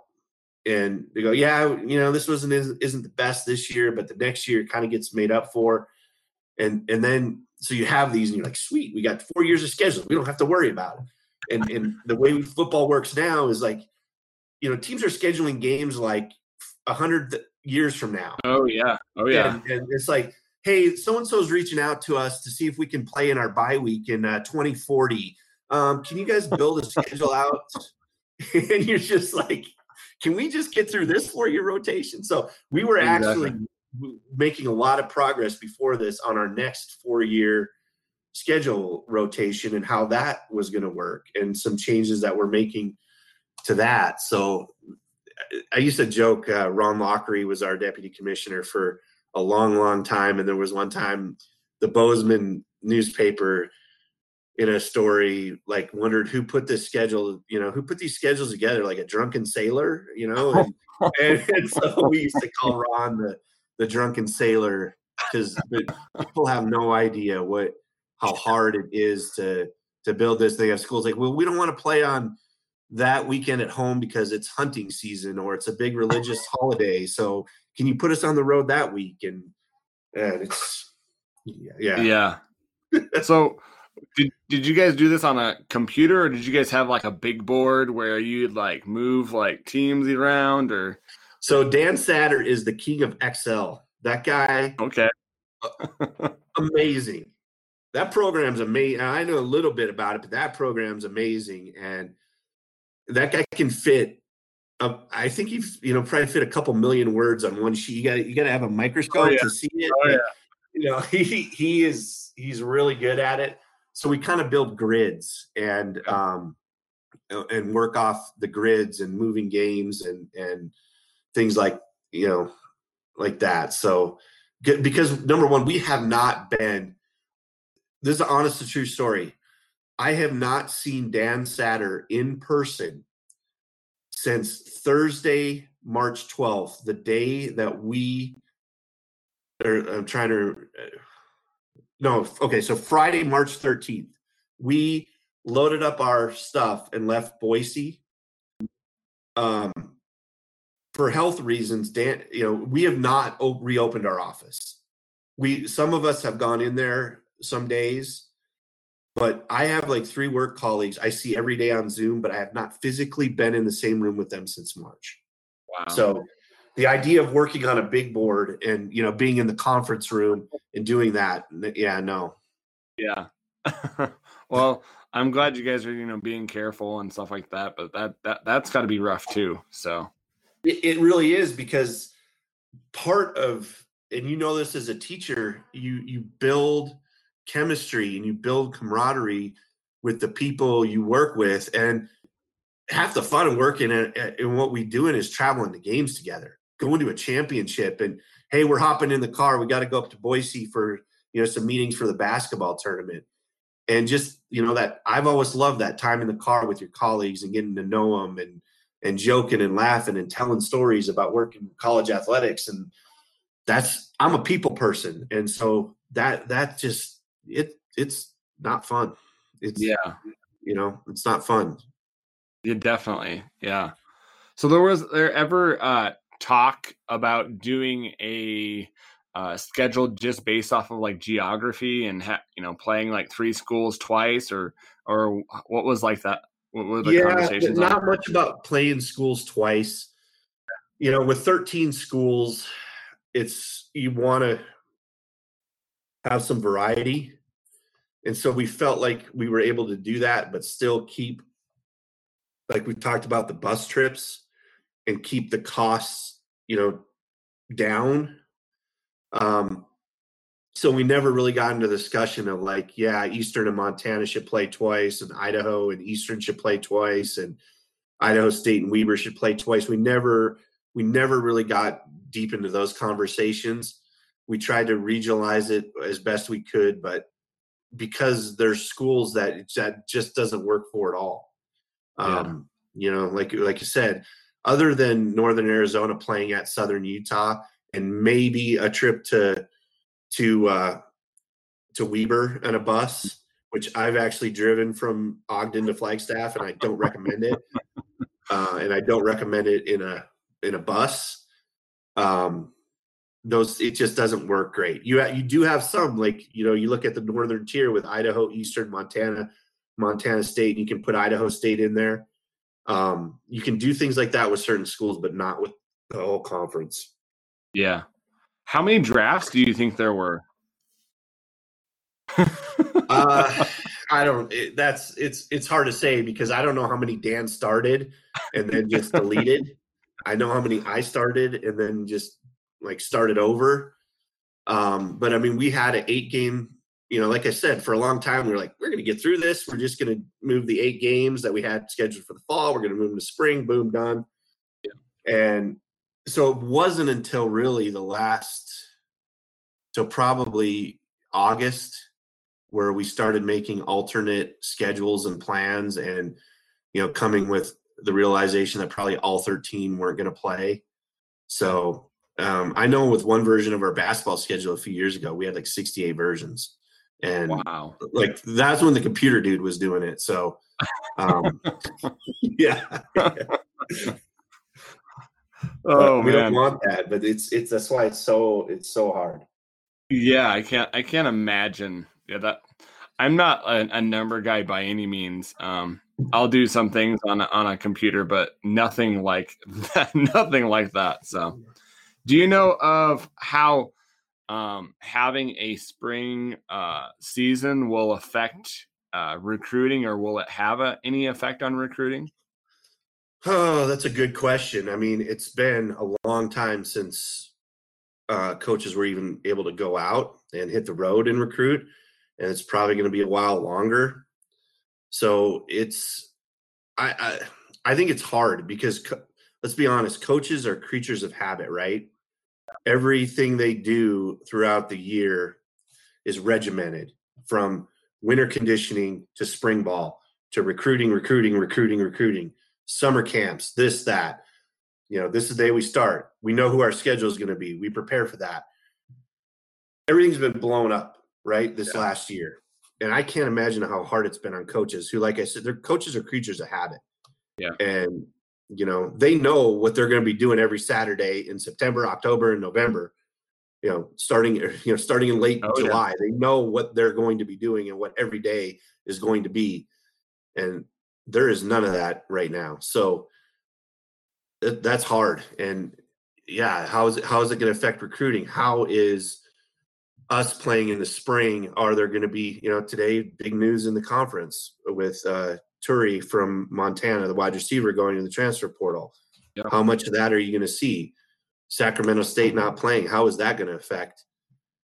And they go, yeah, you know, this wasn't isn't the best this year, but the next year kind of gets made up for. And and then so you have these and you're like, sweet, we got four years of schedule. We don't have to worry about it. And and the way football works now is like, you know, teams are scheduling games like a hundred years from now. Oh yeah. Oh yeah. And, and it's like hey, so and so is reaching out to us to see if we can play in our bye week in uh, 2040. Um, can you guys build a schedule out? and you're just like, can we just get through this four year rotation? So we were exactly. actually making a lot of progress before this on our next four year schedule rotation and how that was going to work and some changes that we're making to that. So I used to joke, uh, Ron Loghry was our deputy commissioner for a long, long time. And there was one time the Bozeman newspaper in a story like wondered who put this schedule, you know, who put these schedules together, like a drunken sailor, you know. And, and, and so we used to call Ron the the drunken sailor because people have no idea what how hard it is to to build this. They have schools like, well, we don't want to play on that weekend at home because it's hunting season or it's a big religious holiday. So can you put us on the road that week? And and it's yeah, yeah. so did did you guys do this on a computer or did you guys have like a big board where you'd like move like teams around or so Dan Satter is the king of Excel. That guy Okay. amazing. That program's amazing. I know a little bit about it, but that program's amazing. And that guy can fit I think you've you know probably fit a couple million words on one sheet. You got you got to have a microscope oh, yeah. to see it. Oh, yeah. You know he he is he's really good at it. So we kind of build grids and um and work off the grids and moving games and and things like you know like that. So because number one, we have not been. This is an honest to true story. I have not seen Dan Satter in person since Thursday, March 12th, the day that we are, I'm trying to, uh, no, okay, so Friday, March 13th, we loaded up our stuff and left Boise. Um, for health reasons, Dan, you know, we have not reopened our office. We some of us have gone in there some days, but I have like three work colleagues I see every day on Zoom, but I have not physically been in the same room with them since March. Wow. So the idea of working on a big board and you know being in the conference room and doing that, yeah, no. Yeah. well, I'm glad you guys are, you know, being careful and stuff like that, but that that that's got to be rough too. So it, it really is because part of and you know this as a teacher, you you build chemistry and you build camaraderie with the people you work with and half the fun of working and what we doing is traveling to games together going to a championship and hey we're hopping in the car. We got to go up to boise for you know some meetings for the basketball tournament. And just you know that I've always loved that time in the car with your colleagues and getting to know them and and joking and laughing and telling stories about working college athletics and that's I'm a people person and so that that just it it's not fun. It's yeah, you know, it's not fun. Yeah, definitely. Yeah. So there was there ever uh talk about doing a uh, scheduled just based off of like geography and ha- you know playing like three schools twice or or what was like that what were the yeah, conversations not on? much about playing schools twice you know with 13 schools it's you want to have some variety and so we felt like we were able to do that but still keep like we talked about the bus trips and keep the costs you know down um, so we never really got into the discussion of like, yeah, Eastern and Montana should play twice, and Idaho and Eastern should play twice, and Idaho State and Weber should play twice. We never we never really got deep into those conversations. We tried to regionalize it as best we could, but because there's schools that that just doesn't work for at all. Yeah. Um, you know, like like you said, other than Northern Arizona playing at Southern Utah, and maybe a trip to to uh, to Weber and a bus, which I've actually driven from Ogden to Flagstaff, and I don't recommend it. Uh, and I don't recommend it in a in a bus. Um, those it just doesn't work great. You you do have some like you know you look at the northern tier with Idaho, Eastern, Montana, Montana State. You can put Idaho State in there. Um, you can do things like that with certain schools, but not with the whole conference. Yeah. How many drafts do you think there were? uh, I don't. It, that's it's it's hard to say because I don't know how many Dan started and then just deleted. I know how many I started and then just like started over. Um, but I mean, we had an eight game. You know, like I said, for a long time, we were like, we're going to get through this. We're just going to move the eight games that we had scheduled for the fall. We're going to move them to spring. Boom, done. Yeah. And so it wasn't until really the last so probably august where we started making alternate schedules and plans and you know coming with the realization that probably all 13 weren't going to play so um, i know with one version of our basketball schedule a few years ago we had like 68 versions. And wow. like that's when the computer dude was doing it so um, yeah. Oh we man. don't want that but it's it's that's why it's so it's so hard. Yeah i can't i can't imagine. Yeah that i'm not a, a number guy by any means. Um i'll do some things on a, on a computer but nothing like that nothing like that so do you know of how um having a spring uh season will affect uh recruiting or will it have a, any effect on recruiting Oh, that's a good question. I mean, it's been a long time since uh, coaches were even able to go out and hit the road and recruit, and it's probably going to be a while longer. So it's, I, I, I think it's hard because co- let's be honest, coaches are creatures of habit, right? Everything they do throughout the year is regimented from winter conditioning to spring ball to recruiting, recruiting, recruiting, recruiting summer camps, this, that. You know, this is the day we start. We know who our schedule is going to be. We prepare for that. Everything's been blown up, right? This yeah. last year. and I can't imagine how hard it's been on coaches who, like I said, their coaches are creatures of habit. Yeah. And you know, they know what they're going to be doing every Saturday in September, October, and November. You know, starting you know starting in late Oh, yeah. July, they know what they're going to be doing and what every day is going to be, and there is none of that right now. So th- that's hard. And yeah, how is it how is it going to affect recruiting? How is us playing in the spring? Are there going to be you know today big news in the conference with uh, Toure from Montana, the wide receiver going in the transfer portal? Yeah. How much of that are you going to see? Sacramento State not playing. How is that going to affect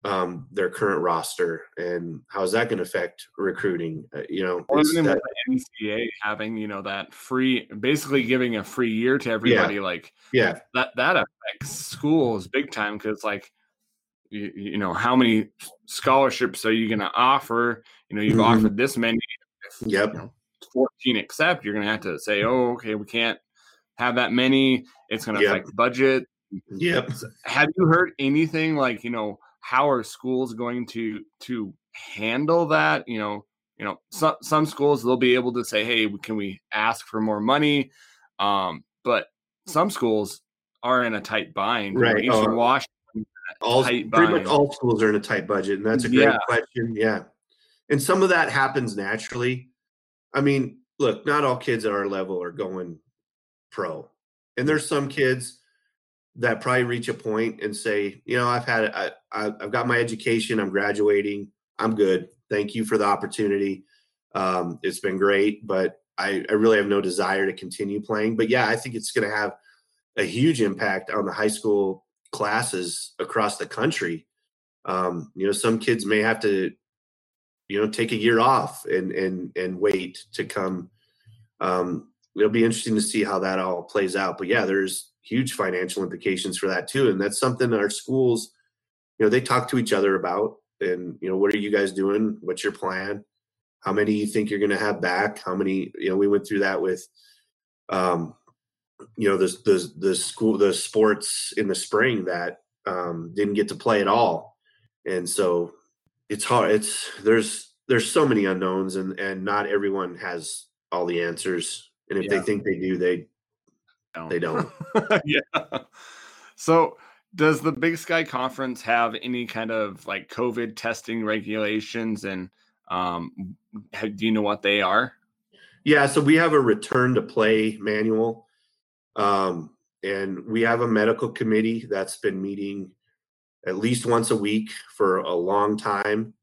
um, their current roster, and how is that going to affect recruiting? Uh, you know, Or it's even that- with the NCAA having, you know, that free, basically giving a free year to everybody, like yeah, that, that affects schools big time because, like, you, you know, how many scholarships are you going to offer? You know, you've Mhm. offered this many. If, Yep. you know, 14 accept, you're going to have to say, oh, okay, we can't have that many. It's going to Yep. affect budget. yep. have you heard anything like you know how are schools going to to handle that you know you know some some schools they'll be able to say hey can we ask for more money um but some schools are in a tight bind You know, Right. eastern Oh, washington all pretty much all schools are in a tight budget and that's a great Yeah. question yeah and some of that happens naturally i mean look not all kids at our level are going pro and there's some kids that probably reach a point and say you know i've had I, I, i've got my education i'm graduating i'm good thank you for the opportunity um, it's been great but I, I really have no desire to continue playing but yeah i think it's going to have a huge impact on the high school classes across the country. Um, you know, some kids may have to, you know, take a year off and and and wait to come. Um, it'll be interesting to see how that all plays out. But yeah, there's huge financial implications for that too, and that's something our schools, you know, they talk to each other about. And you know, what are you guys doing? What's your plan? How many you think you're going to have back? How many? You know, we went through that with um, you know the the the school the sports in the spring that um, didn't get to play at all, and so it's hard. It's there's there's so many unknowns, and and not everyone has all the answers. And if Yeah. they think they do, they they don't. yeah so does the big sky conference have any kind of like covid testing regulations and um have, do you know what they are Yeah, so we have a return to play manual. Um, and we have a medical committee that's been meeting at least once a week for a long time.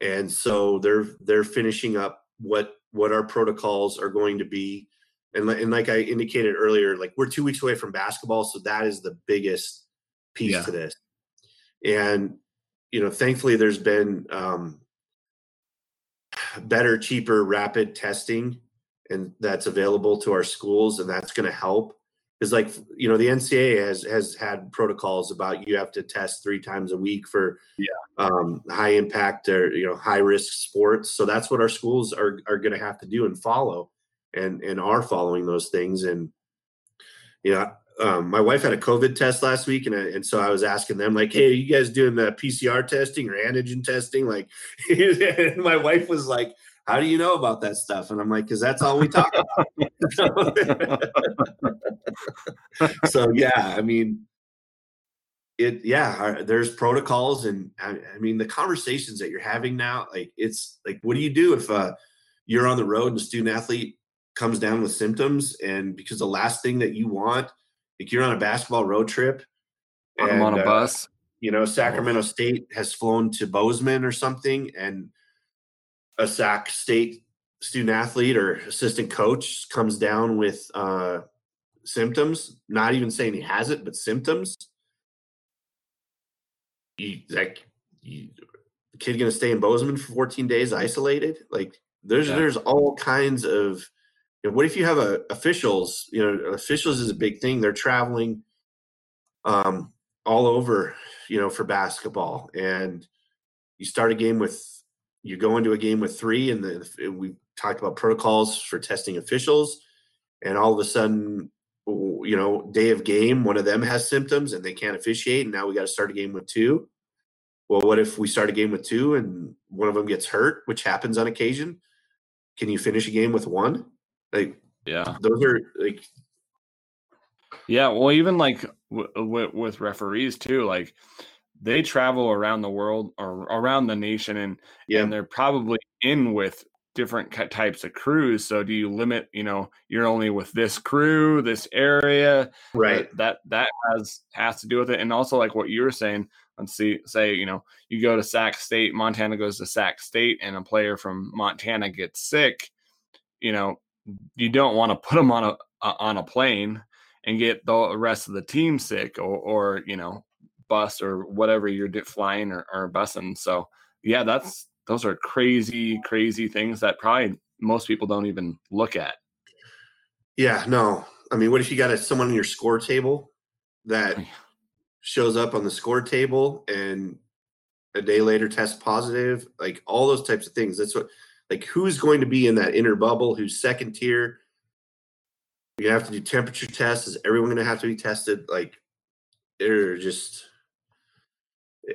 And so they're they're finishing up what what our protocols are going to be. And, and like I indicated earlier, like we're two weeks away from basketball, so that is the biggest piece Yeah. to this. And you know, thankfully, there's been um, better, cheaper, rapid testing and that's available to our schools and that's going to help because like you know the ncaa has has had protocols about you have to test three times a week for Yeah. um, high impact or you know high risk sports. So that's what our schools are are going to have to do and follow and and are following those things. And you know um, my wife had a covid test last week and, I, and so i was asking them like hey are you guys doing the pcr testing or antigen testing? Like and my wife was like how do you know about that stuff? And I'm like, because that's all we talk about. so yeah, I mean, it yeah, there's protocols, and I, I mean the conversations that you're having now, like it's like, what do you do if uh, you're on the road and a student athlete comes down with symptoms, and because the last thing that you want, like you're on a basketball road trip, i'm on a uh, bus you know, Sacramento State has flown to Bozeman or something, and a Sac State student athlete or assistant coach comes down with uh, symptoms. Not even saying he has it, but symptoms. You like you, the kid going to stay in Bozeman for 14 days isolated? Like there's Yeah. there's all kinds of. You know, what if you have a officials? You know, officials is a big thing. They're traveling. Um, all over, you know, for basketball. And you start a game with, you go into a game with three, and the, we talked about protocols for testing officials. And all of a sudden, you know, day of game, one of them has symptoms and they can't officiate. And now we got to start a game with two. well, what if we start a game with two and one of them gets hurt, which happens on occasion? Can you finish a game with one? Like, yeah, those are like, yeah. Well, even like w- w- with referees too, like they travel around the world or around the nation, and yeah. and they're probably in with different types of crews. So do you limit, you know, you're only with this crew, this area, right? That that has has to do with it, and also like what you were saying. Let's see, say you know you go to Sac State, Montana goes to Sac State, and a player from Montana gets sick. You know, you don't want to put them on a, a on a plane and get the rest of the team sick, or or you know, bus or whatever you're flying or, or busing. So yeah, that's those are crazy, crazy things that probably most people don't even look at. Yeah, no. I mean, what if you got a, someone on your score table that oh, shows up on the score table and a day later tests positive? Like all those types of things. That's what, like, who's going to be in that inner bubble? Who's second tier? You have to do temperature tests. Is everyone going to have to be tested? Like, they're just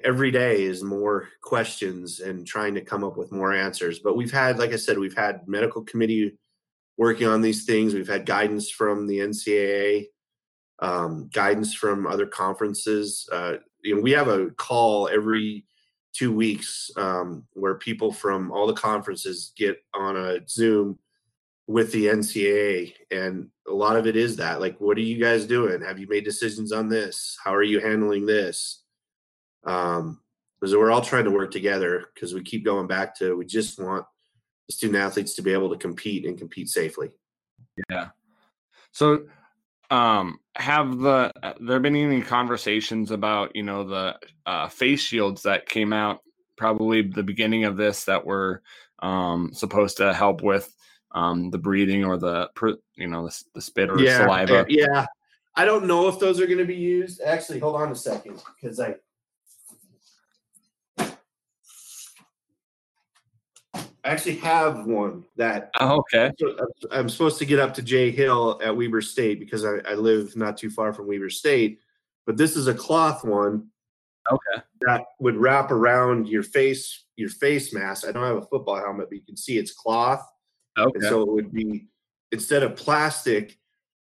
every day is more questions and trying to come up with more answers. But we've had, like I said, we've had medical committee working on these things. We've had guidance from the NCAA, um, guidance from other conferences. Uh, you know, we have a call every two weeks um, where people from all the conferences get on a Zoom with the NCAA, and a lot of it is that. Like, what are you guys doing? Have you made decisions on this? How are you handling this? Um, because we're all trying to work together because we keep going back to we just want the student athletes to be able to compete and compete safely. Yeah. So um have the uh, there been any conversations about you know the uh, face shields that came out probably the beginning of this that were um supposed to help with um the breathing or the you know the, the spit or yeah, saliva yeah i don't know if those are going to be used actually hold on a second because i I actually have one that. Oh, okay. I'm supposed to get up to Jay Hill at Weber State because I, I live not too far from Weber State, but this is a cloth one. Okay. That would wrap around your face, your face mask. I don't have a football helmet, but you can see it's cloth. Okay. And so it would be instead of plastic,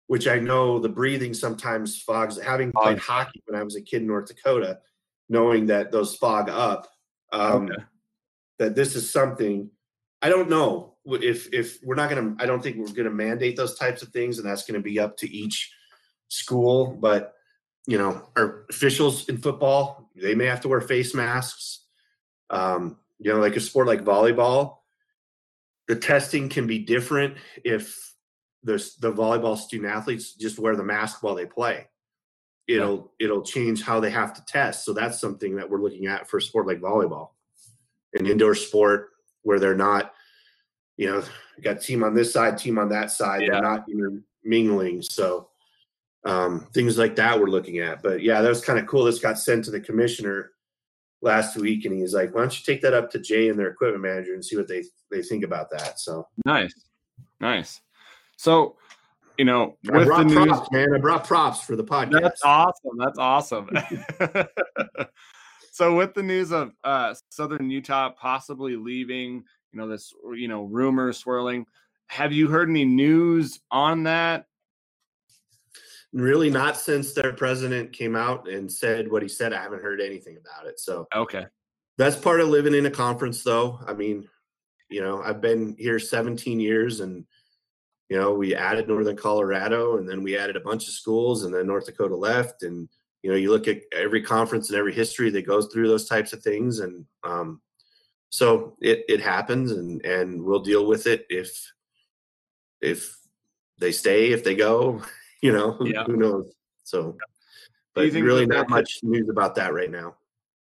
which I know the breathing sometimes fogs. Having played oh. hockey when I was a kid in North Dakota, knowing that those fog up, um, okay. that this is something I don't know if if we're not going to. I don't think we're going to mandate those types of things, and that's going to be up to each school. But you know, our officials in football, they may have to wear face masks. Um, you know, like a sport like volleyball, the testing can be different if the the volleyball student athletes just wear the mask while they play. It'll yeah. it'll change how they have to test. So that's something that we're looking at for a sport like volleyball, an indoor sport where they're not, you know, got team on this side, team on that side. Yeah. They're not mingling. So um, things like that we're looking at. But yeah, that was kind of cool. This got sent to the commissioner last week, and he's like, "Why don't you take that up to Jay and their equipment manager and see what they they think about that?" So nice, nice. So you know, with the props, news, man. I brought props for the podcast. That's awesome. That's awesome. so with the news of uh, Southern Utah possibly leaving, you know this, you know, rumors swirling. Have you heard any news on that? Really, not since their president came out and said what he said. I haven't heard anything about it. So okay, that's part of living in a conference, though. I mean, you know, I've been here 17 years, and you know, we added Northern Colorado, and then we added a bunch of schools, and then North Dakota left, and you know you look at every conference and every history that goes through those types of things and um, so it, it happens and and we'll deal with it if if they stay if they go you know yeah. who knows? So but really not much news about that right now.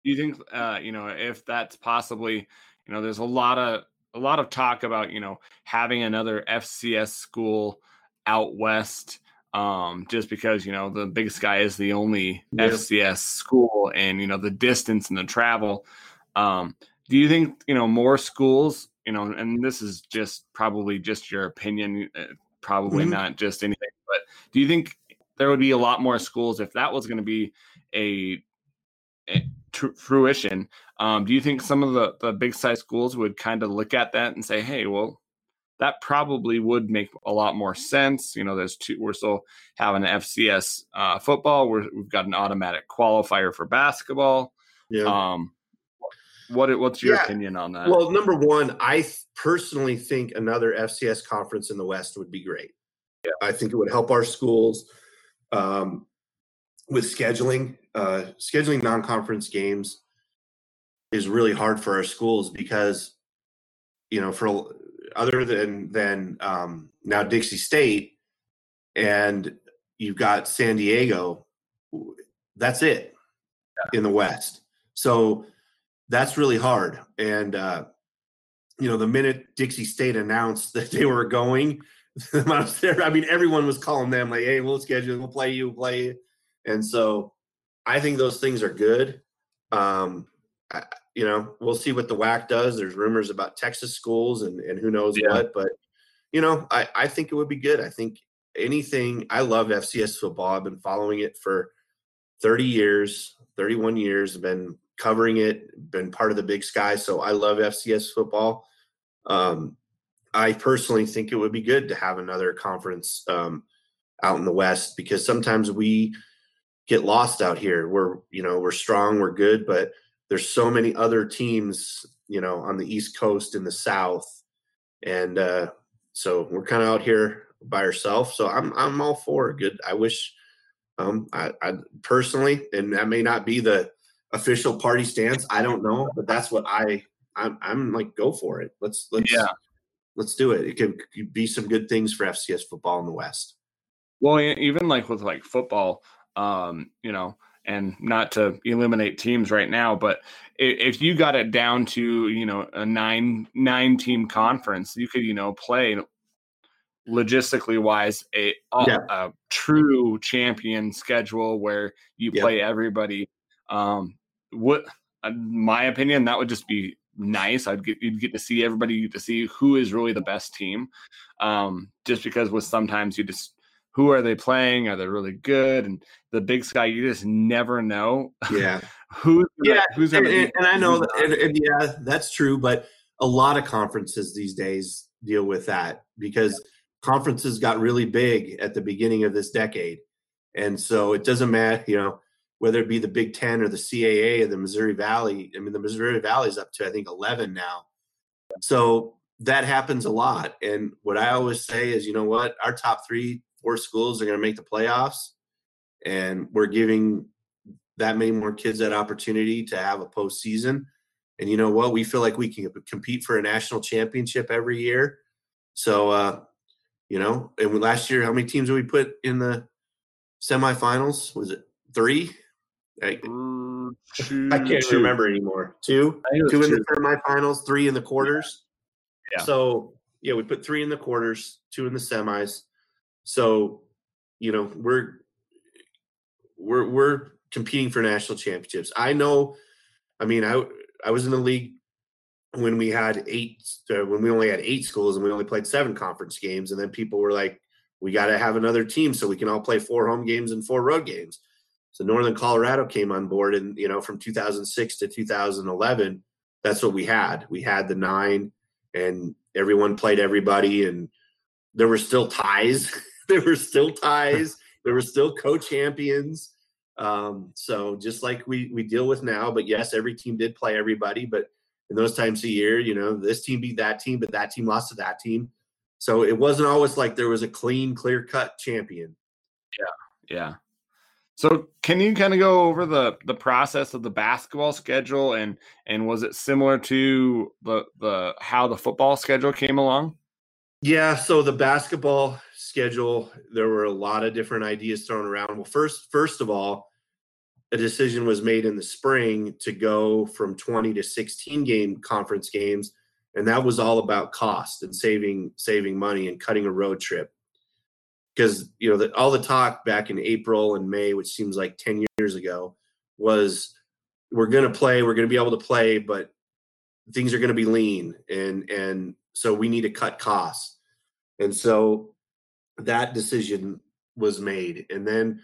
Do you think uh, you know if that's possibly you know there's a lot of a lot of talk about you know having another fcs school out west um, just because you know the Big Sky is the only yeah. FCS school, and you know the distance and the travel. Um, do you think you know more schools? You know, and this is just probably just your opinion, uh, probably mm-hmm. not just anything. But do you think there would be a lot more schools if that was going to be a eh, fruition, um, do you think some of the, the big size schools would kind of look at that and say, hey, well, that probably would make a lot more sense. You know, there's two, we're still having FCS uh, football. we have got an automatic qualifier for basketball. Yeah. Um, what what's your yeah. opinion on that? Well, number one, I personally think another FCS conference in the West would be great. Yeah. I think it would help our schools um, with scheduling. Uh, scheduling non-conference games is really hard for our schools because you know for other than than um, now Dixie State and you've got San Diego. That's it yeah. in the West. So that's really hard. And uh, you know, the minute Dixie State announced that they were going, I mean, everyone was calling them like, "Hey, we'll schedule, we'll play you, we'll play you." And so, I think those things are good. Um, I, you know, we'll see what the WAC does. There's rumors about Texas schools and and who knows yeah. what, but you know, I I think it would be good. I think anything. I love FCS football. I've been following it for 30 years, 31 years. I've been covering it, been part of the Big Sky, so I love FCS football. Um, I personally think it would be good to have another conference um, out in the West because sometimes we get lost out here. We're you know we're strong, we're good, but there's so many other teams you know on the East Coast in the South, and uh, so we're kind of out here by ourselves. So I'm I'm all for good. I wish um, I, I personally, and that may not be the official party stance. I don't know, but that's what I I'm, I'm like go for it. Let's let's yeah. let's do it. It could, could be some good things for FCS football in the West. Well, even like with like football, um, you know, and not to eliminate teams right now, but if you got it down to you know a nine nine team conference, you could you know play logistically wise a, yeah. a, true champion schedule where you play everybody. Um what my opinion that would just be nice. I'd get you'd get to see everybody get to see who is really the best team um just because with sometimes you just who are they playing are they really good and the big sky you just never know yeah who's yeah who's and, and, and i know that, and, and, yeah that's true but a lot of conferences these days deal with that because yeah. conferences got really big at the beginning of this decade and so it doesn't matter you know whether it be the Big Ten or the CAA or the Missouri Valley. I mean, the Missouri Valley is up to I think 11 now. So that happens a lot. And what I always say is, you know what, our top three, four schools are going to make the playoffs, and we're giving that many more kids that opportunity to have a postseason. And you know what, we feel like we can compete for a national championship every year. So, uh, you know, and last year, how many teams did we put in the semifinals? Was it three? I, two, I can't two. remember anymore. Two, two in the semifinals, three in the quarters. Yeah. So yeah, we put three in the quarters, two in the semis. So you know we're we're we're competing for national championships. I know. I mean, I I was in the league when we had eight uh, when we only had eight schools and we only played seven conference games, and then people were like, "We got to have another team so we can all play four home games and four road games." So Northern Colorado came on board, and you know, from 2006 to 2011, that's what we had. We had the nine, and everyone played everybody, and there were still ties. there were still ties. there were still co-champions. Um, so just like we we deal with now, but yes, every team did play everybody. But in those times a year, you know, this team beat that team, but that team lost to that team. So it wasn't always like there was a clean, clear cut champion. Yeah, yeah. So can you kind of go over the the process of the basketball schedule and and was it similar to the the how the football schedule came along? Yeah, so the basketball schedule. There were a lot of different ideas thrown around. Well, first first of all, a decision was made in the spring to go from 20 to 16 game conference games and that was all about cost and saving saving money and cutting a road trip. Because you know the, all the talk back in April and May, which seems like ten years ago, was we're going to play, we're going to be able to play, but things are going to be lean, and and so we need to cut costs, and so that decision was made, and then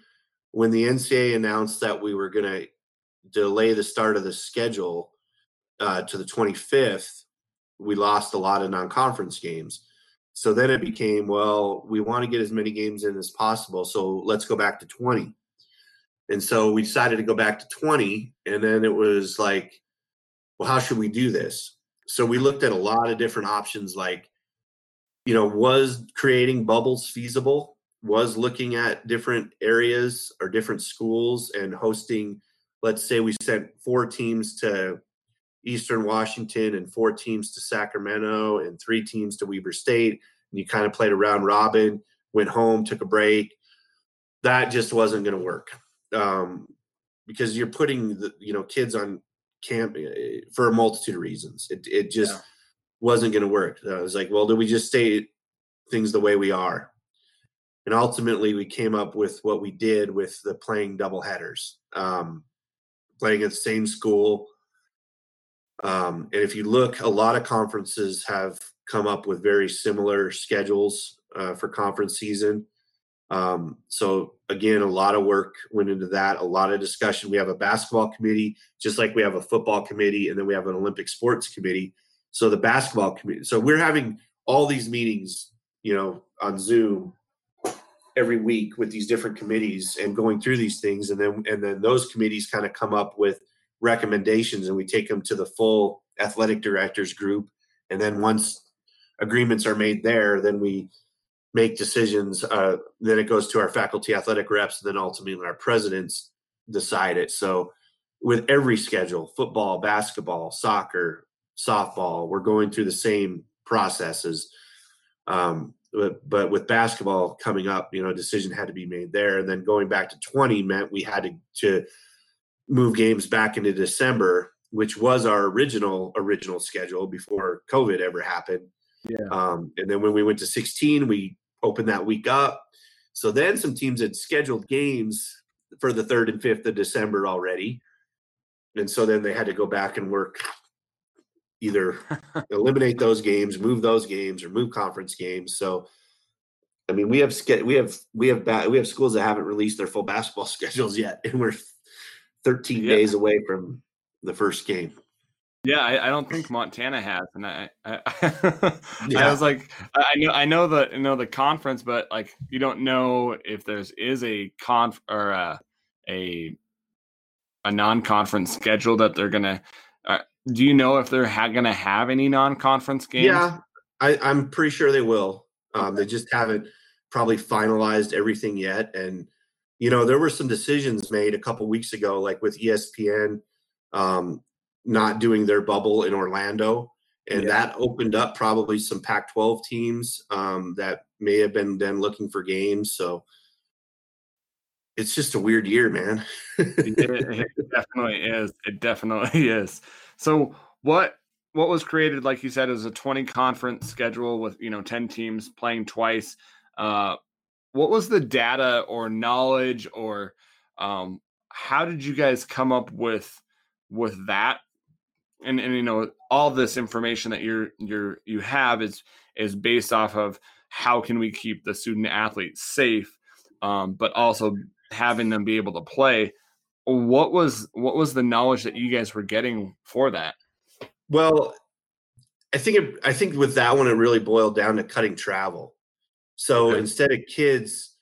when the NCAA announced that we were going to delay the start of the schedule uh, to the 25th, we lost a lot of non-conference games. So then it became, well, we want to get as many games in as possible. So let's go back to 20. And so we decided to go back to 20. And then it was like, well, how should we do this? So we looked at a lot of different options like, you know, was creating bubbles feasible? Was looking at different areas or different schools and hosting, let's say we sent four teams to Eastern Washington and four teams to Sacramento and three teams to Weber State. And you kind of played a round robin, went home, took a break. That just wasn't going to work um, because you're putting the you know kids on camp eh, for a multitude of reasons. It it just yeah. Wasn't going to work. I was like, well, do we just stay things the way we are? And ultimately, we came up with what we did with the playing double headers, um, playing at the same school um, and if you look, a lot of conferences have come up with very similar schedules uh, for conference season. Um, so again, a lot of work went into that, a lot of discussion. We have a basketball committee, just like we have a football committee, and then we have an Olympic sports committee. So the basketball committee. So we're having all these meetings, you know, on Zoom every week with these different committees and going through these things, and then and then those committees kind of come up with recommendations and we take them to the full athletic directors group and then once agreements are made there then we make decisions uh, then it goes to our faculty athletic reps and then ultimately our presidents decide it so with every schedule football basketball soccer softball we're going through the same processes um, but, but with basketball coming up you know a decision had to be made there and then going back to 20 meant we had to, to move games back into December, which was our original original schedule before COVID ever happened. Yeah. Um, and then when we went to 16, we opened that week up. So then some teams had scheduled games for the third and fifth of December already. And so then they had to go back and work either eliminate those games, move those games, or move conference games. So I mean, we have we have we have we have schools that haven't released their full basketball schedules yet, and we're 13 yeah. days away from the first game. Yeah, I, I, don't think Montana has, and I, I, yeah. I was like, I know, I know the, I know the conference, but like, you don't know if there's is a conf or a a, a non-conference schedule that they're gonna. Uh, do you know if they're ha- gonna have any non-conference games? Yeah, I, I'm pretty sure they will. Um, okay. They just haven't probably finalized everything yet, and you know, there were some decisions made a couple weeks ago, like with ESPN um, not doing their bubble in Orlando, and yeah. that opened up probably some Pac-12 teams um, that may have been then looking for games. So it's just a weird year, man. it, it definitely is. It definitely is. So what what was created, like you said, is a 20 conference schedule with you know 10 teams playing twice. Uh, what was the data or knowledge or um, how did you guys come up with with that and and you know all this information that you're you're you have is is based off of how can we keep the student athletes safe um, but also having them be able to play what was what was the knowledge that you guys were getting for that well i think it, i think with that one it really boiled down to cutting travel so okay. instead of kids,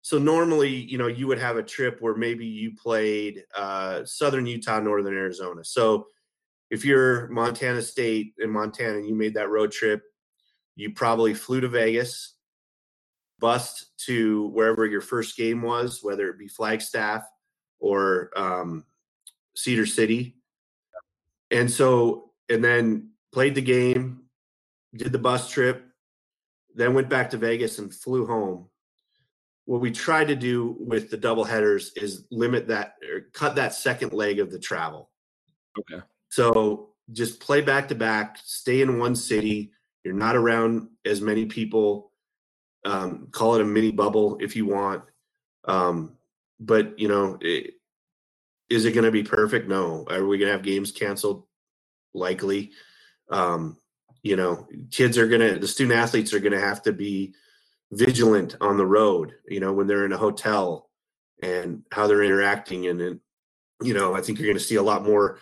so normally, you know, you would have a trip where maybe you played uh, Southern Utah, Northern Arizona. So if you're Montana State in Montana and you made that road trip, you probably flew to Vegas, bust to wherever your first game was, whether it be Flagstaff or um, Cedar City. And so, and then played the game, did the bus trip, then went back to Vegas and flew home. What we tried to do with the double headers is limit that or cut that second leg of the travel. Okay. So just play back to back, stay in one city. You're not around as many people. Um, call it a mini bubble if you want. Um, but you know, it, is it going to be perfect? No. Are we going to have games canceled? Likely. Um, you know kids are gonna the student athletes are gonna have to be vigilant on the road you know when they're in a hotel and how they're interacting and, and you know, I think you're going to see a lot more.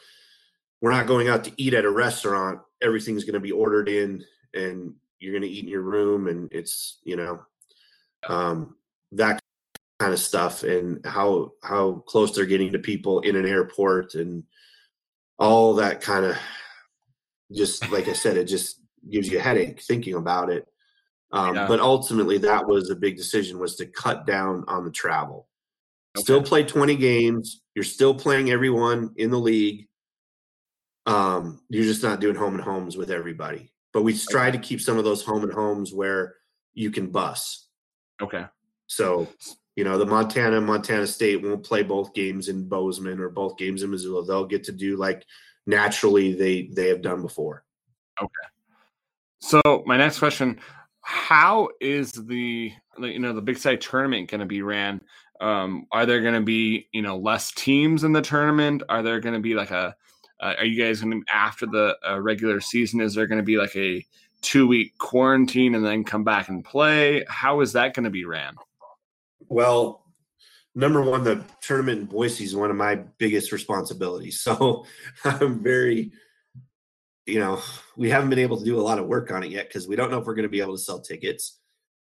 We're not going out to eat at a restaurant. Everything's going to be ordered in, and you're going to eat in your room, and it's you know, um, that kind of stuff, and how how close they're getting to people in an airport, and all that kind of just like I said, it just gives you a headache thinking about it. Um, yeah. But ultimately, that was a big decision was to cut down on the travel. Okay. Still play 20 games. You're still playing everyone in the league. Um, you're just not doing home and homes with everybody. But we try okay. to keep some of those home and homes where you can bus. Okay. So, you know, the Montana Montana State won't play both games in Bozeman or both games in Missoula. They'll get to do like naturally they they have done before. Okay. So my next question: How is the you know the Big Sky tournament going to be ran? Um, are there going to be you know less teams in the tournament? Are there going to be like a uh, are you guys going to after the uh, regular season? Is there going to be like a two week quarantine and then come back and play? How is that going to be ran? Well, number one, the tournament in Boise is one of my biggest responsibilities. So I'm very, you know, we haven't been able to do a lot of work on it yet because we don't know if we're going to be able to sell tickets.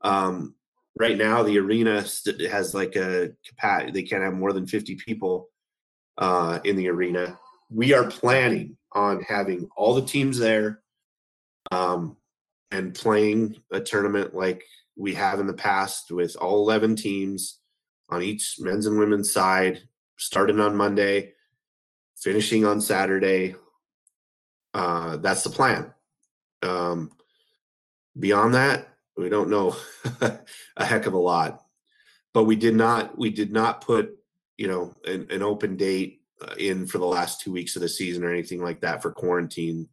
Um, right now, the arena has like a capacity; they can't have more than 50 people uh, in the arena. We are planning on having all the teams there um, and playing a tournament like we have in the past with all 11 teams on each men's and women's side, starting on Monday, finishing on Saturday. Uh, that's the plan. Um, beyond that, we don't know a heck of a lot. But we did not we did not put you know an, an open date uh, in for the last two weeks of the season or anything like that for quarantine.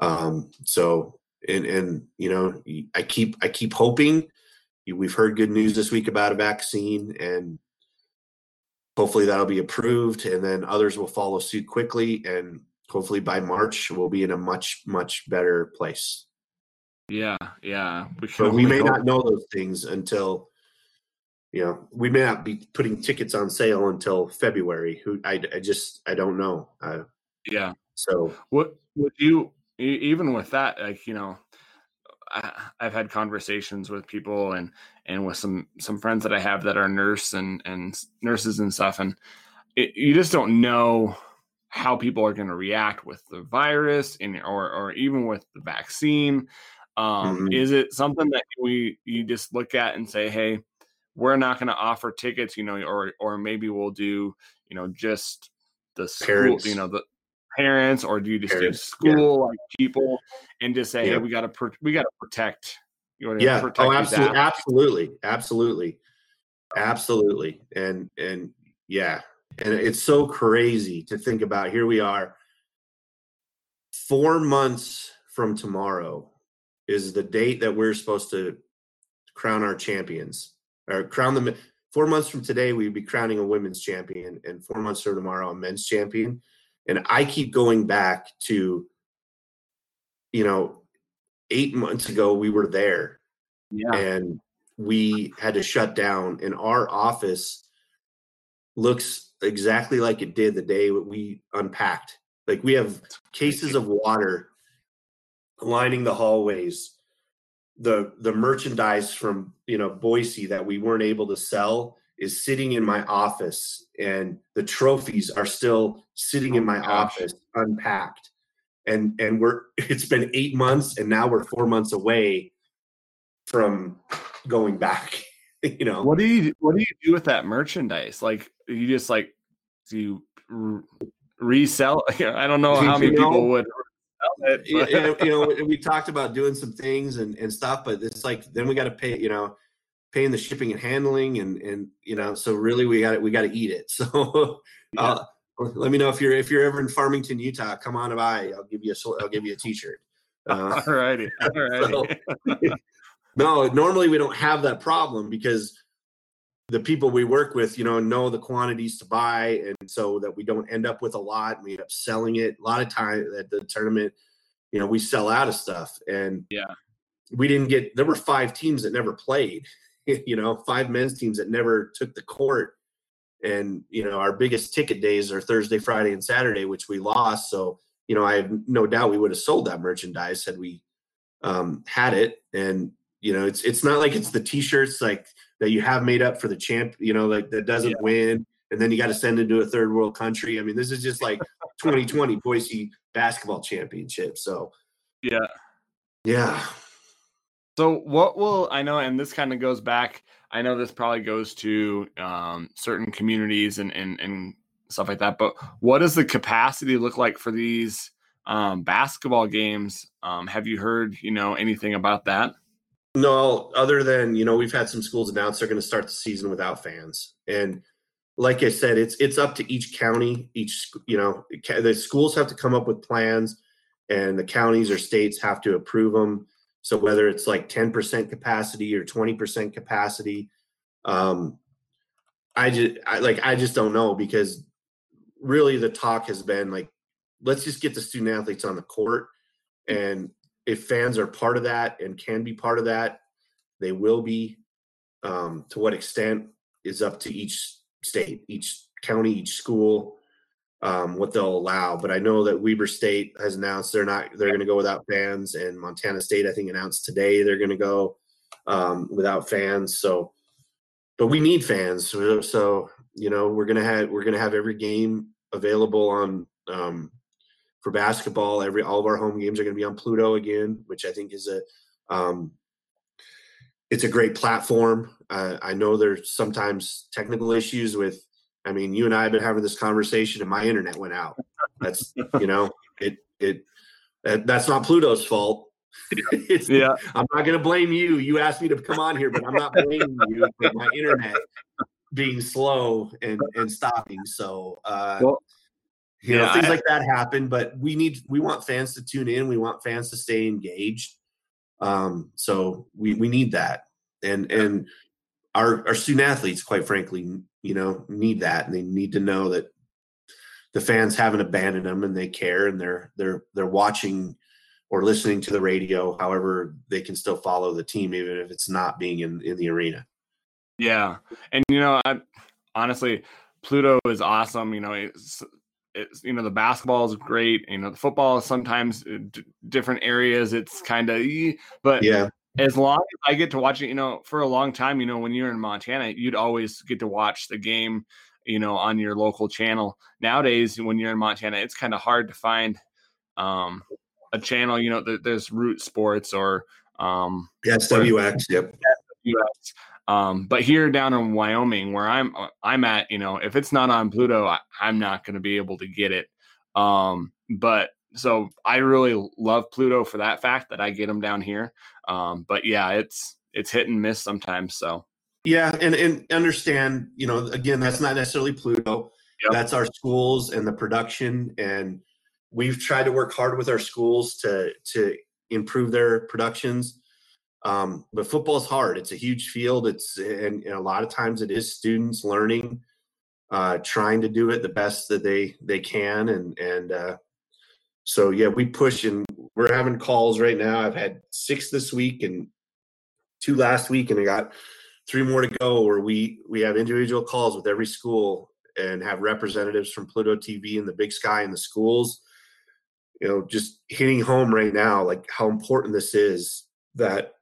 Um, so and and you know I keep I keep hoping we've heard good news this week about a vaccine and hopefully that'll be approved and then others will follow suit quickly and hopefully by march we'll be in a much much better place. Yeah yeah we but we may hope. not know those things until you know we may not be putting tickets on sale until february. Who i, I just i don't know. Uh, yeah. so what would you even with that like you know I, have had conversations with people and and with some some friends that I have that are nurse and and nurses and stuff, and it, you just don't know how people are going to react with the virus and or or even with the vaccine. Um, mm-hmm. Is it something that we you just look at and say, hey, we're not going to offer tickets, you know, or or maybe we'll do, you know, just the school, Parents. you know, the parents, or do you just parents, do school yeah. like people and just say, yeah. "Hey, we got to we got to protect." You know, yeah. Oh, protect oh, absolutely, absolutely, absolutely, absolutely, and and yeah, and it's so crazy to think about. Here we are, four months from tomorrow is the date that we're supposed to crown our champions or crown them. Four months from today, we'd be crowning a women's champion, and four months from tomorrow, a men's champion. And I keep going back to, you know, eight months ago, we were there. Yeah. And we had to shut down, and our office looks exactly like it did the day we unpacked. Like we have cases of water lining the hallways. The the merchandise from you know Boise that we weren't able to sell is sitting in my office and the trophies are still sitting in oh my office unpacked. And and we're it's been eight months and now we're four months away from going back you know? What do you what do you do with that merchandise? Like you just like do you re- resell? I don't know how many people would it, you know we talked about doing some things and, and stuff but it's like then we got to pay you know paying the shipping and handling and and you know so really we got it we got to eat it. So yeah. uh, let me know if you're if you're ever in farmington utah come on by. I'll give you a i'll give you a t-shirt. Uh, all righty. so, no normally we don't have that problem because the people we work with you know know the quantities to buy and so that we don't end up with a lot we end up selling it. A lot of time at the tournament you know we sell out of stuff and yeah. we didn't get there were five teams that never played you know, five men's teams that never took the court and you know our biggest ticket days are Thursday, Friday, and Saturday, which we lost. So you know I have no doubt we would have sold that merchandise had we um, had it. And you know it's it's not like it's the t-shirts like that you have made up for the champ, you know, like that doesn't yeah. win, and then you got to send it to a third world country. I mean, this is just like 2020 Boise basketball championship. So yeah, yeah. So what will I know? And this kind of goes back. I know this probably goes to um, certain communities and, and and stuff like that. But what does the capacity look like for these um, basketball games? Um, have you heard you know anything about that? No, other than you know, we've had some schools announce they're going to start the season without fans, and like I said, it's it's up to each county. Each you know, the schools have to come up with plans, and the counties or states have to approve them. So whether it's like ten percent capacity or twenty percent capacity, um, I just I, like I just don't know because really the talk has been like, let's just get the student athletes on the court, and if fans are part of that and can be part of that, they will be. Um, to what extent is up to each state, each county, each school, um, what they'll allow. But I know that Weber State has announced they're not they're going to go without fans, and Montana State I think announced today they're going to go um, without fans. So, but we need fans. So, so you know we're gonna have we're gonna have every game available on um, for basketball. Every all of our home games are going to be on Pluto again, which I think is a um, it's a great platform. Uh, I know there's sometimes technical issues with. I mean, you and I have been having this conversation, and my internet went out. That's you know, it it that's not Pluto's fault. it's, yeah, I'm not going to blame you. You asked me to come on here, but I'm not blaming you for my internet being slow and and stopping. So, uh, well, you know, things I, like that happen. But we need we want fans to tune in. We want fans to stay engaged. Um, so we we need that, and and our our student athletes, quite frankly, you know, need that, and they need to know that the fans haven't abandoned them and they care, and they're they're they're watching or listening to the radio. However, they can still follow the team even if it's not being in in the arena. Yeah, and you know, I honestly, Pluto is awesome. You know, it's it's you know the basketball is great you know the football is sometimes uh, d- different areas it's kind of but yeah as long as i get to watch it you know for a long time you know when you're in montana you'd always get to watch the game you know on your local channel nowadays when you're in montana it's kind of hard to find um a channel you know there's root sports or um yes wx yep WX. Um, but here down in Wyoming, where I'm uh, I'm at, you know, if it's not on Pluto, I, am not going to be able to get it. Um, but so I really love Pluto for that fact that I get them down here. Um, but yeah, it's it's hit and miss sometimes. So yeah, and and understand, you know, again, that's not necessarily Pluto. Yep. That's our schools and the production, and we've tried to work hard with our schools to to improve their productions um, but football is hard. It's a huge field. It's and, and, a lot of times it is students learning, uh, trying to do it the best that they they can, and and uh, so yeah, we push and we're having calls right now. I've had six this week and two last week, and I got three more to go. Where we we have individual calls with every school and have representatives from Pluto TV and the Big Sky and the schools. You know, just hitting home right now, like how important this is that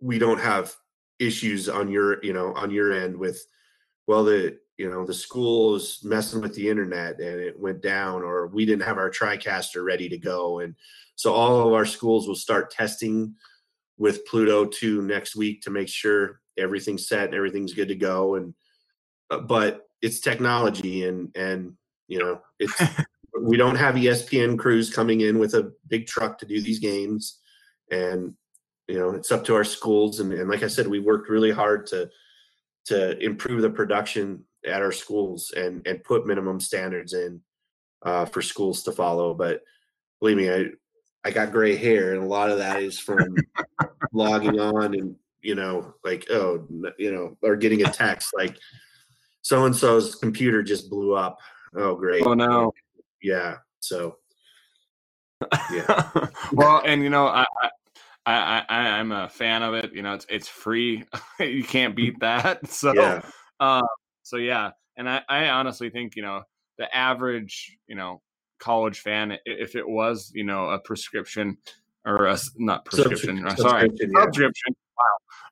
we don't have issues on your you know on your end with well the you know the school is messing with the internet and it went down or we didn't have our tricaster ready to go. And so all of our schools will start testing with pluto 2 next week to make sure everything's set and everything's good to go. And uh, but it's technology and and you know it's we don't have espn crews coming in with a big truck to do these games. And you know it's up to our schools. And, and like i said we worked really hard to to improve the production at our schools and and put minimum standards in uh, for schools to follow but believe me i i got gray hair and a lot of that is from logging on and you know like oh you know or getting a text like so and so's computer just blew up oh great oh no yeah so yeah well and you know I, I, I I'm a fan of it. You know, it's it's free. you can't beat that. So yeah. Uh, so yeah. and I, I honestly think you know the average you know college fan, if it was you know a prescription or a not prescription, uh, sorry, subscription, yeah. subscription.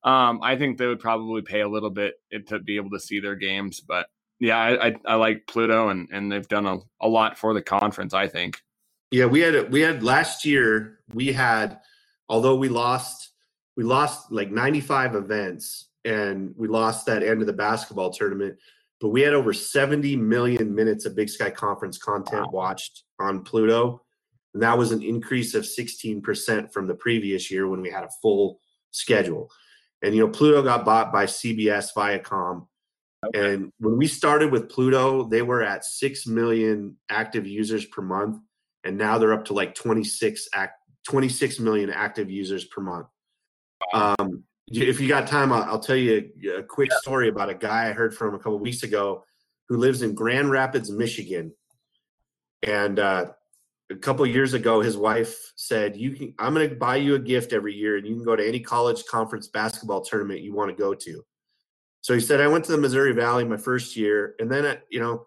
Wow, um, I think they would probably pay a little bit to be able to see their games, but yeah, I, I, I like Pluto, and and they've done a, a lot for the conference. I think. Yeah, we had we had last year. We had, although we lost, we lost like ninety five events, and we lost that end of the basketball tournament. But we had over seventy million minutes of Big Sky Conference content wow. watched on Pluto, and that was an increase of sixteen percent from the previous year when we had a full schedule. And you know, Pluto got bought by CBS Viacom Okay. And when we started with Pluto, they were at 6 million active users per month. And now they're up to like 26, act, 26 million active users per month. If you got time, I'll, I'll tell you a, a quick story about a guy I heard from a couple weeks ago who lives in Grand Rapids, Michigan. And uh, a couple years ago, his wife said, "You can, I'm going to buy you a gift every year, and you can go to any college conference basketball tournament you want to go to." So he said, I went to the Missouri Valley my first year, and then, I, you know,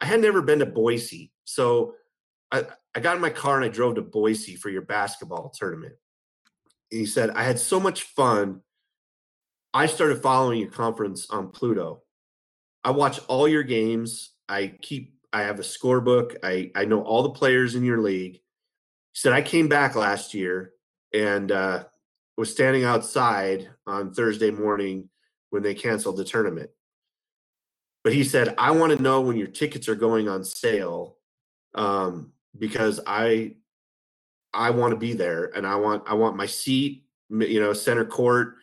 I had never been to Boise. So I, I got in my car and I drove to Boise for your basketball tournament. And he said, I had so much fun. I started following your conference on Pluto. I watch all your games. I keep, I have a scorebook. I, I know all the players in your league. He said, I came back last year and uh, was standing outside on Thursday morning when they canceled the tournament. But he said, I want to know when your tickets are going on sale um, because I I want to be there and I want I want my seat, you know, center court,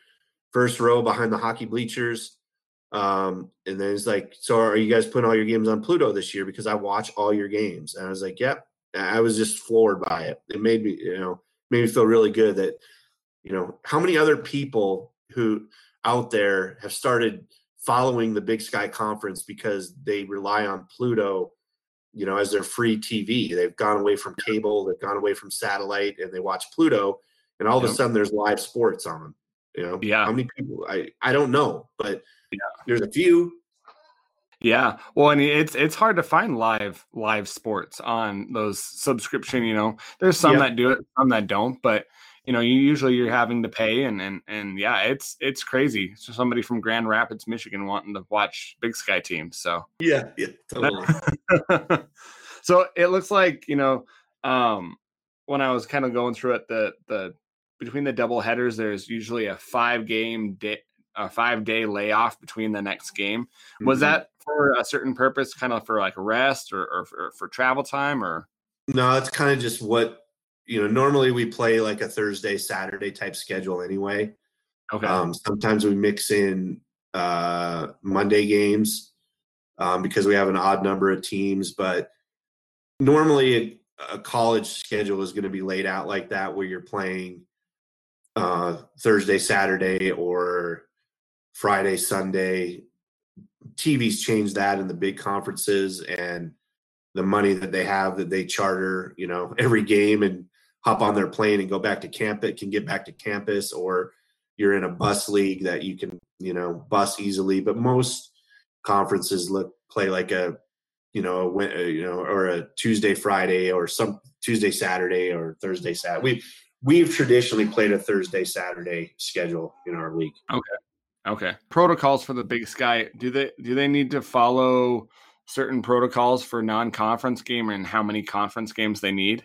first row behind the hockey bleachers. Um, and then he's like, So are you guys putting all your games on Pluto this year? Because I watch all your games. And I was like, Yep. I was just floored by it. It made me, you know, made me feel really good that, you know, how many other people who out there have started following the Big Sky Conference because they rely on Pluto, you know, as their free TV. They've gone away from cable, they've gone away from satellite, and they watch Pluto, and all of a sudden there's live sports on. You know, yeah. How many people? I I don't know, but yeah. there's a few. Yeah, well, and it's it's hard to find live live sports on those subscription. You know, there's some that do it, some that don't, but you know, you usually you're having to pay and and and yeah, it's it's crazy. So somebody from Grand Rapids, Michigan, wanting to watch Big Sky teams. So yeah, yeah, totally. so it looks like you know, um, when I was kind of going through it, the the between the double headers, there's usually a five game day, a five day layoff between the next game. Was mm-hmm. that for a certain purpose, kind of for like rest or, or for, for travel time, or? No, it's kind of just what you know, normally we play like a Thursday, Saturday type schedule anyway. Okay. Um, sometimes we mix in uh, Monday games um, because we have an odd number of teams, but normally a, a college schedule is going to be laid out like that where you're playing uh, Thursday, Saturday, or Friday, Sunday. TV's changed that in the big conferences and the money that they have that they charter, you know, every game and hop on their plane and go back to campus It can get back to campus or you're in a bus league that you can you know bus easily but most conferences look play like a you know a, you know or a tuesday friday or some tuesday saturday or thursday saturday we we've traditionally played a thursday saturday schedule in our league okay okay protocols for the big sky do they do they need to follow certain protocols for non-conference game and how many conference games they need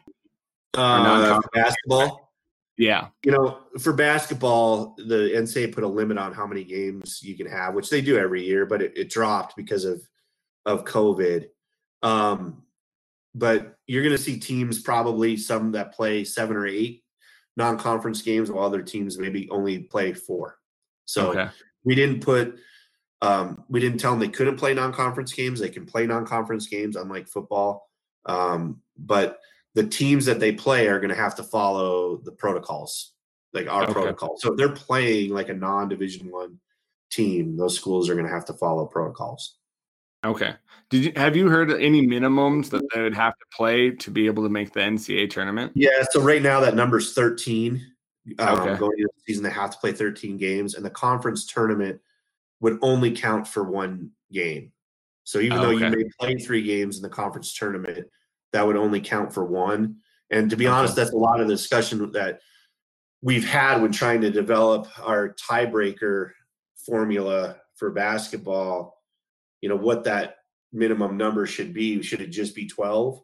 uh, basketball. Yeah. You know, for basketball, the NCAA put a limit on how many games you can have, which they do every year, but it, it dropped because of of COVID. Um, but you're going to see teams probably some that play seven or eight non-conference games, while other teams maybe only play four. So okay. we didn't put um, we didn't tell them they couldn't play non-conference games. They can play non-conference games, unlike football. Um, but the teams that they play are going to have to follow the protocols, like our okay. protocol. So if they're playing like a non-division one team, those schools are going to have to follow protocols. Okay. Did you have you heard any minimums that they would have to play to be able to make the NCAA tournament? Yeah. So right now that number's 13. Um, okay. Going into the season, they have to play 13 games, and the conference tournament would only count for one game. So even though you may play three games in the conference tournament, that would only count for one. And to be okay. honest, that's a lot of the discussion that we've had when trying to develop our tiebreaker formula for basketball. You know what that minimum number should be? Should it just be twelve?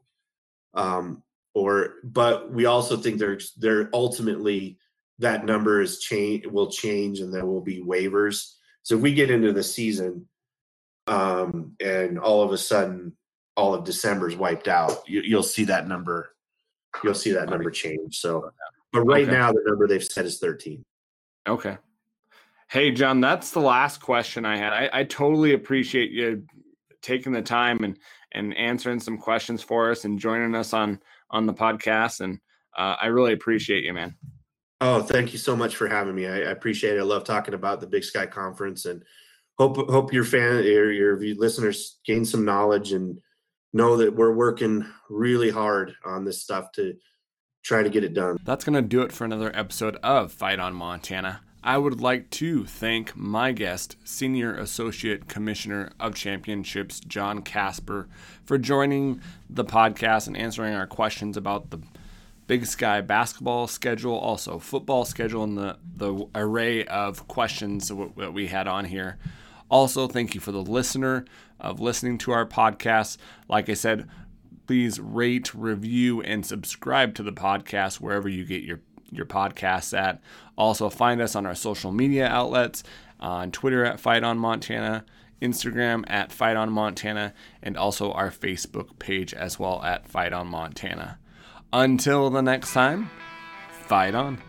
Um, or but we also think there's there ultimately that number is change will change and there will be waivers. So if we get into the season um, and all of a sudden all of December is wiped out, you, will see that number. You'll see that number change. So, but right okay. now the number they've set is 13. Okay. Hey, Jon, that's the last question I had. I, I totally appreciate you taking the time and and answering some questions for us and joining us on on the podcast. And uh, I really appreciate you, man. Oh, thank you so much for having me. I, I, appreciate it. I love talking about the Big Sky Conference and hope hope your fan your your listeners gain some knowledge and know that we're working really hard on this stuff to try to get it done. That's going to do it for another episode of Fight on Montana. I would like to thank my guest, Senior Associate Commissioner of Championships, Jon Kasper, for joining the podcast and answering our questions about the Big Sky basketball schedule, also football schedule, and the, the array of questions that we had on here. Also, thank you for the listener of listening to our podcast. Like I said, please rate, review, and subscribe to the podcast wherever you get your your podcasts at. Also, find us on our social media outlets on Twitter at Fight on Montana, Instagram at Fight on Montana, and also our Facebook page as well at Fight on Montana. Until the next time, fight on.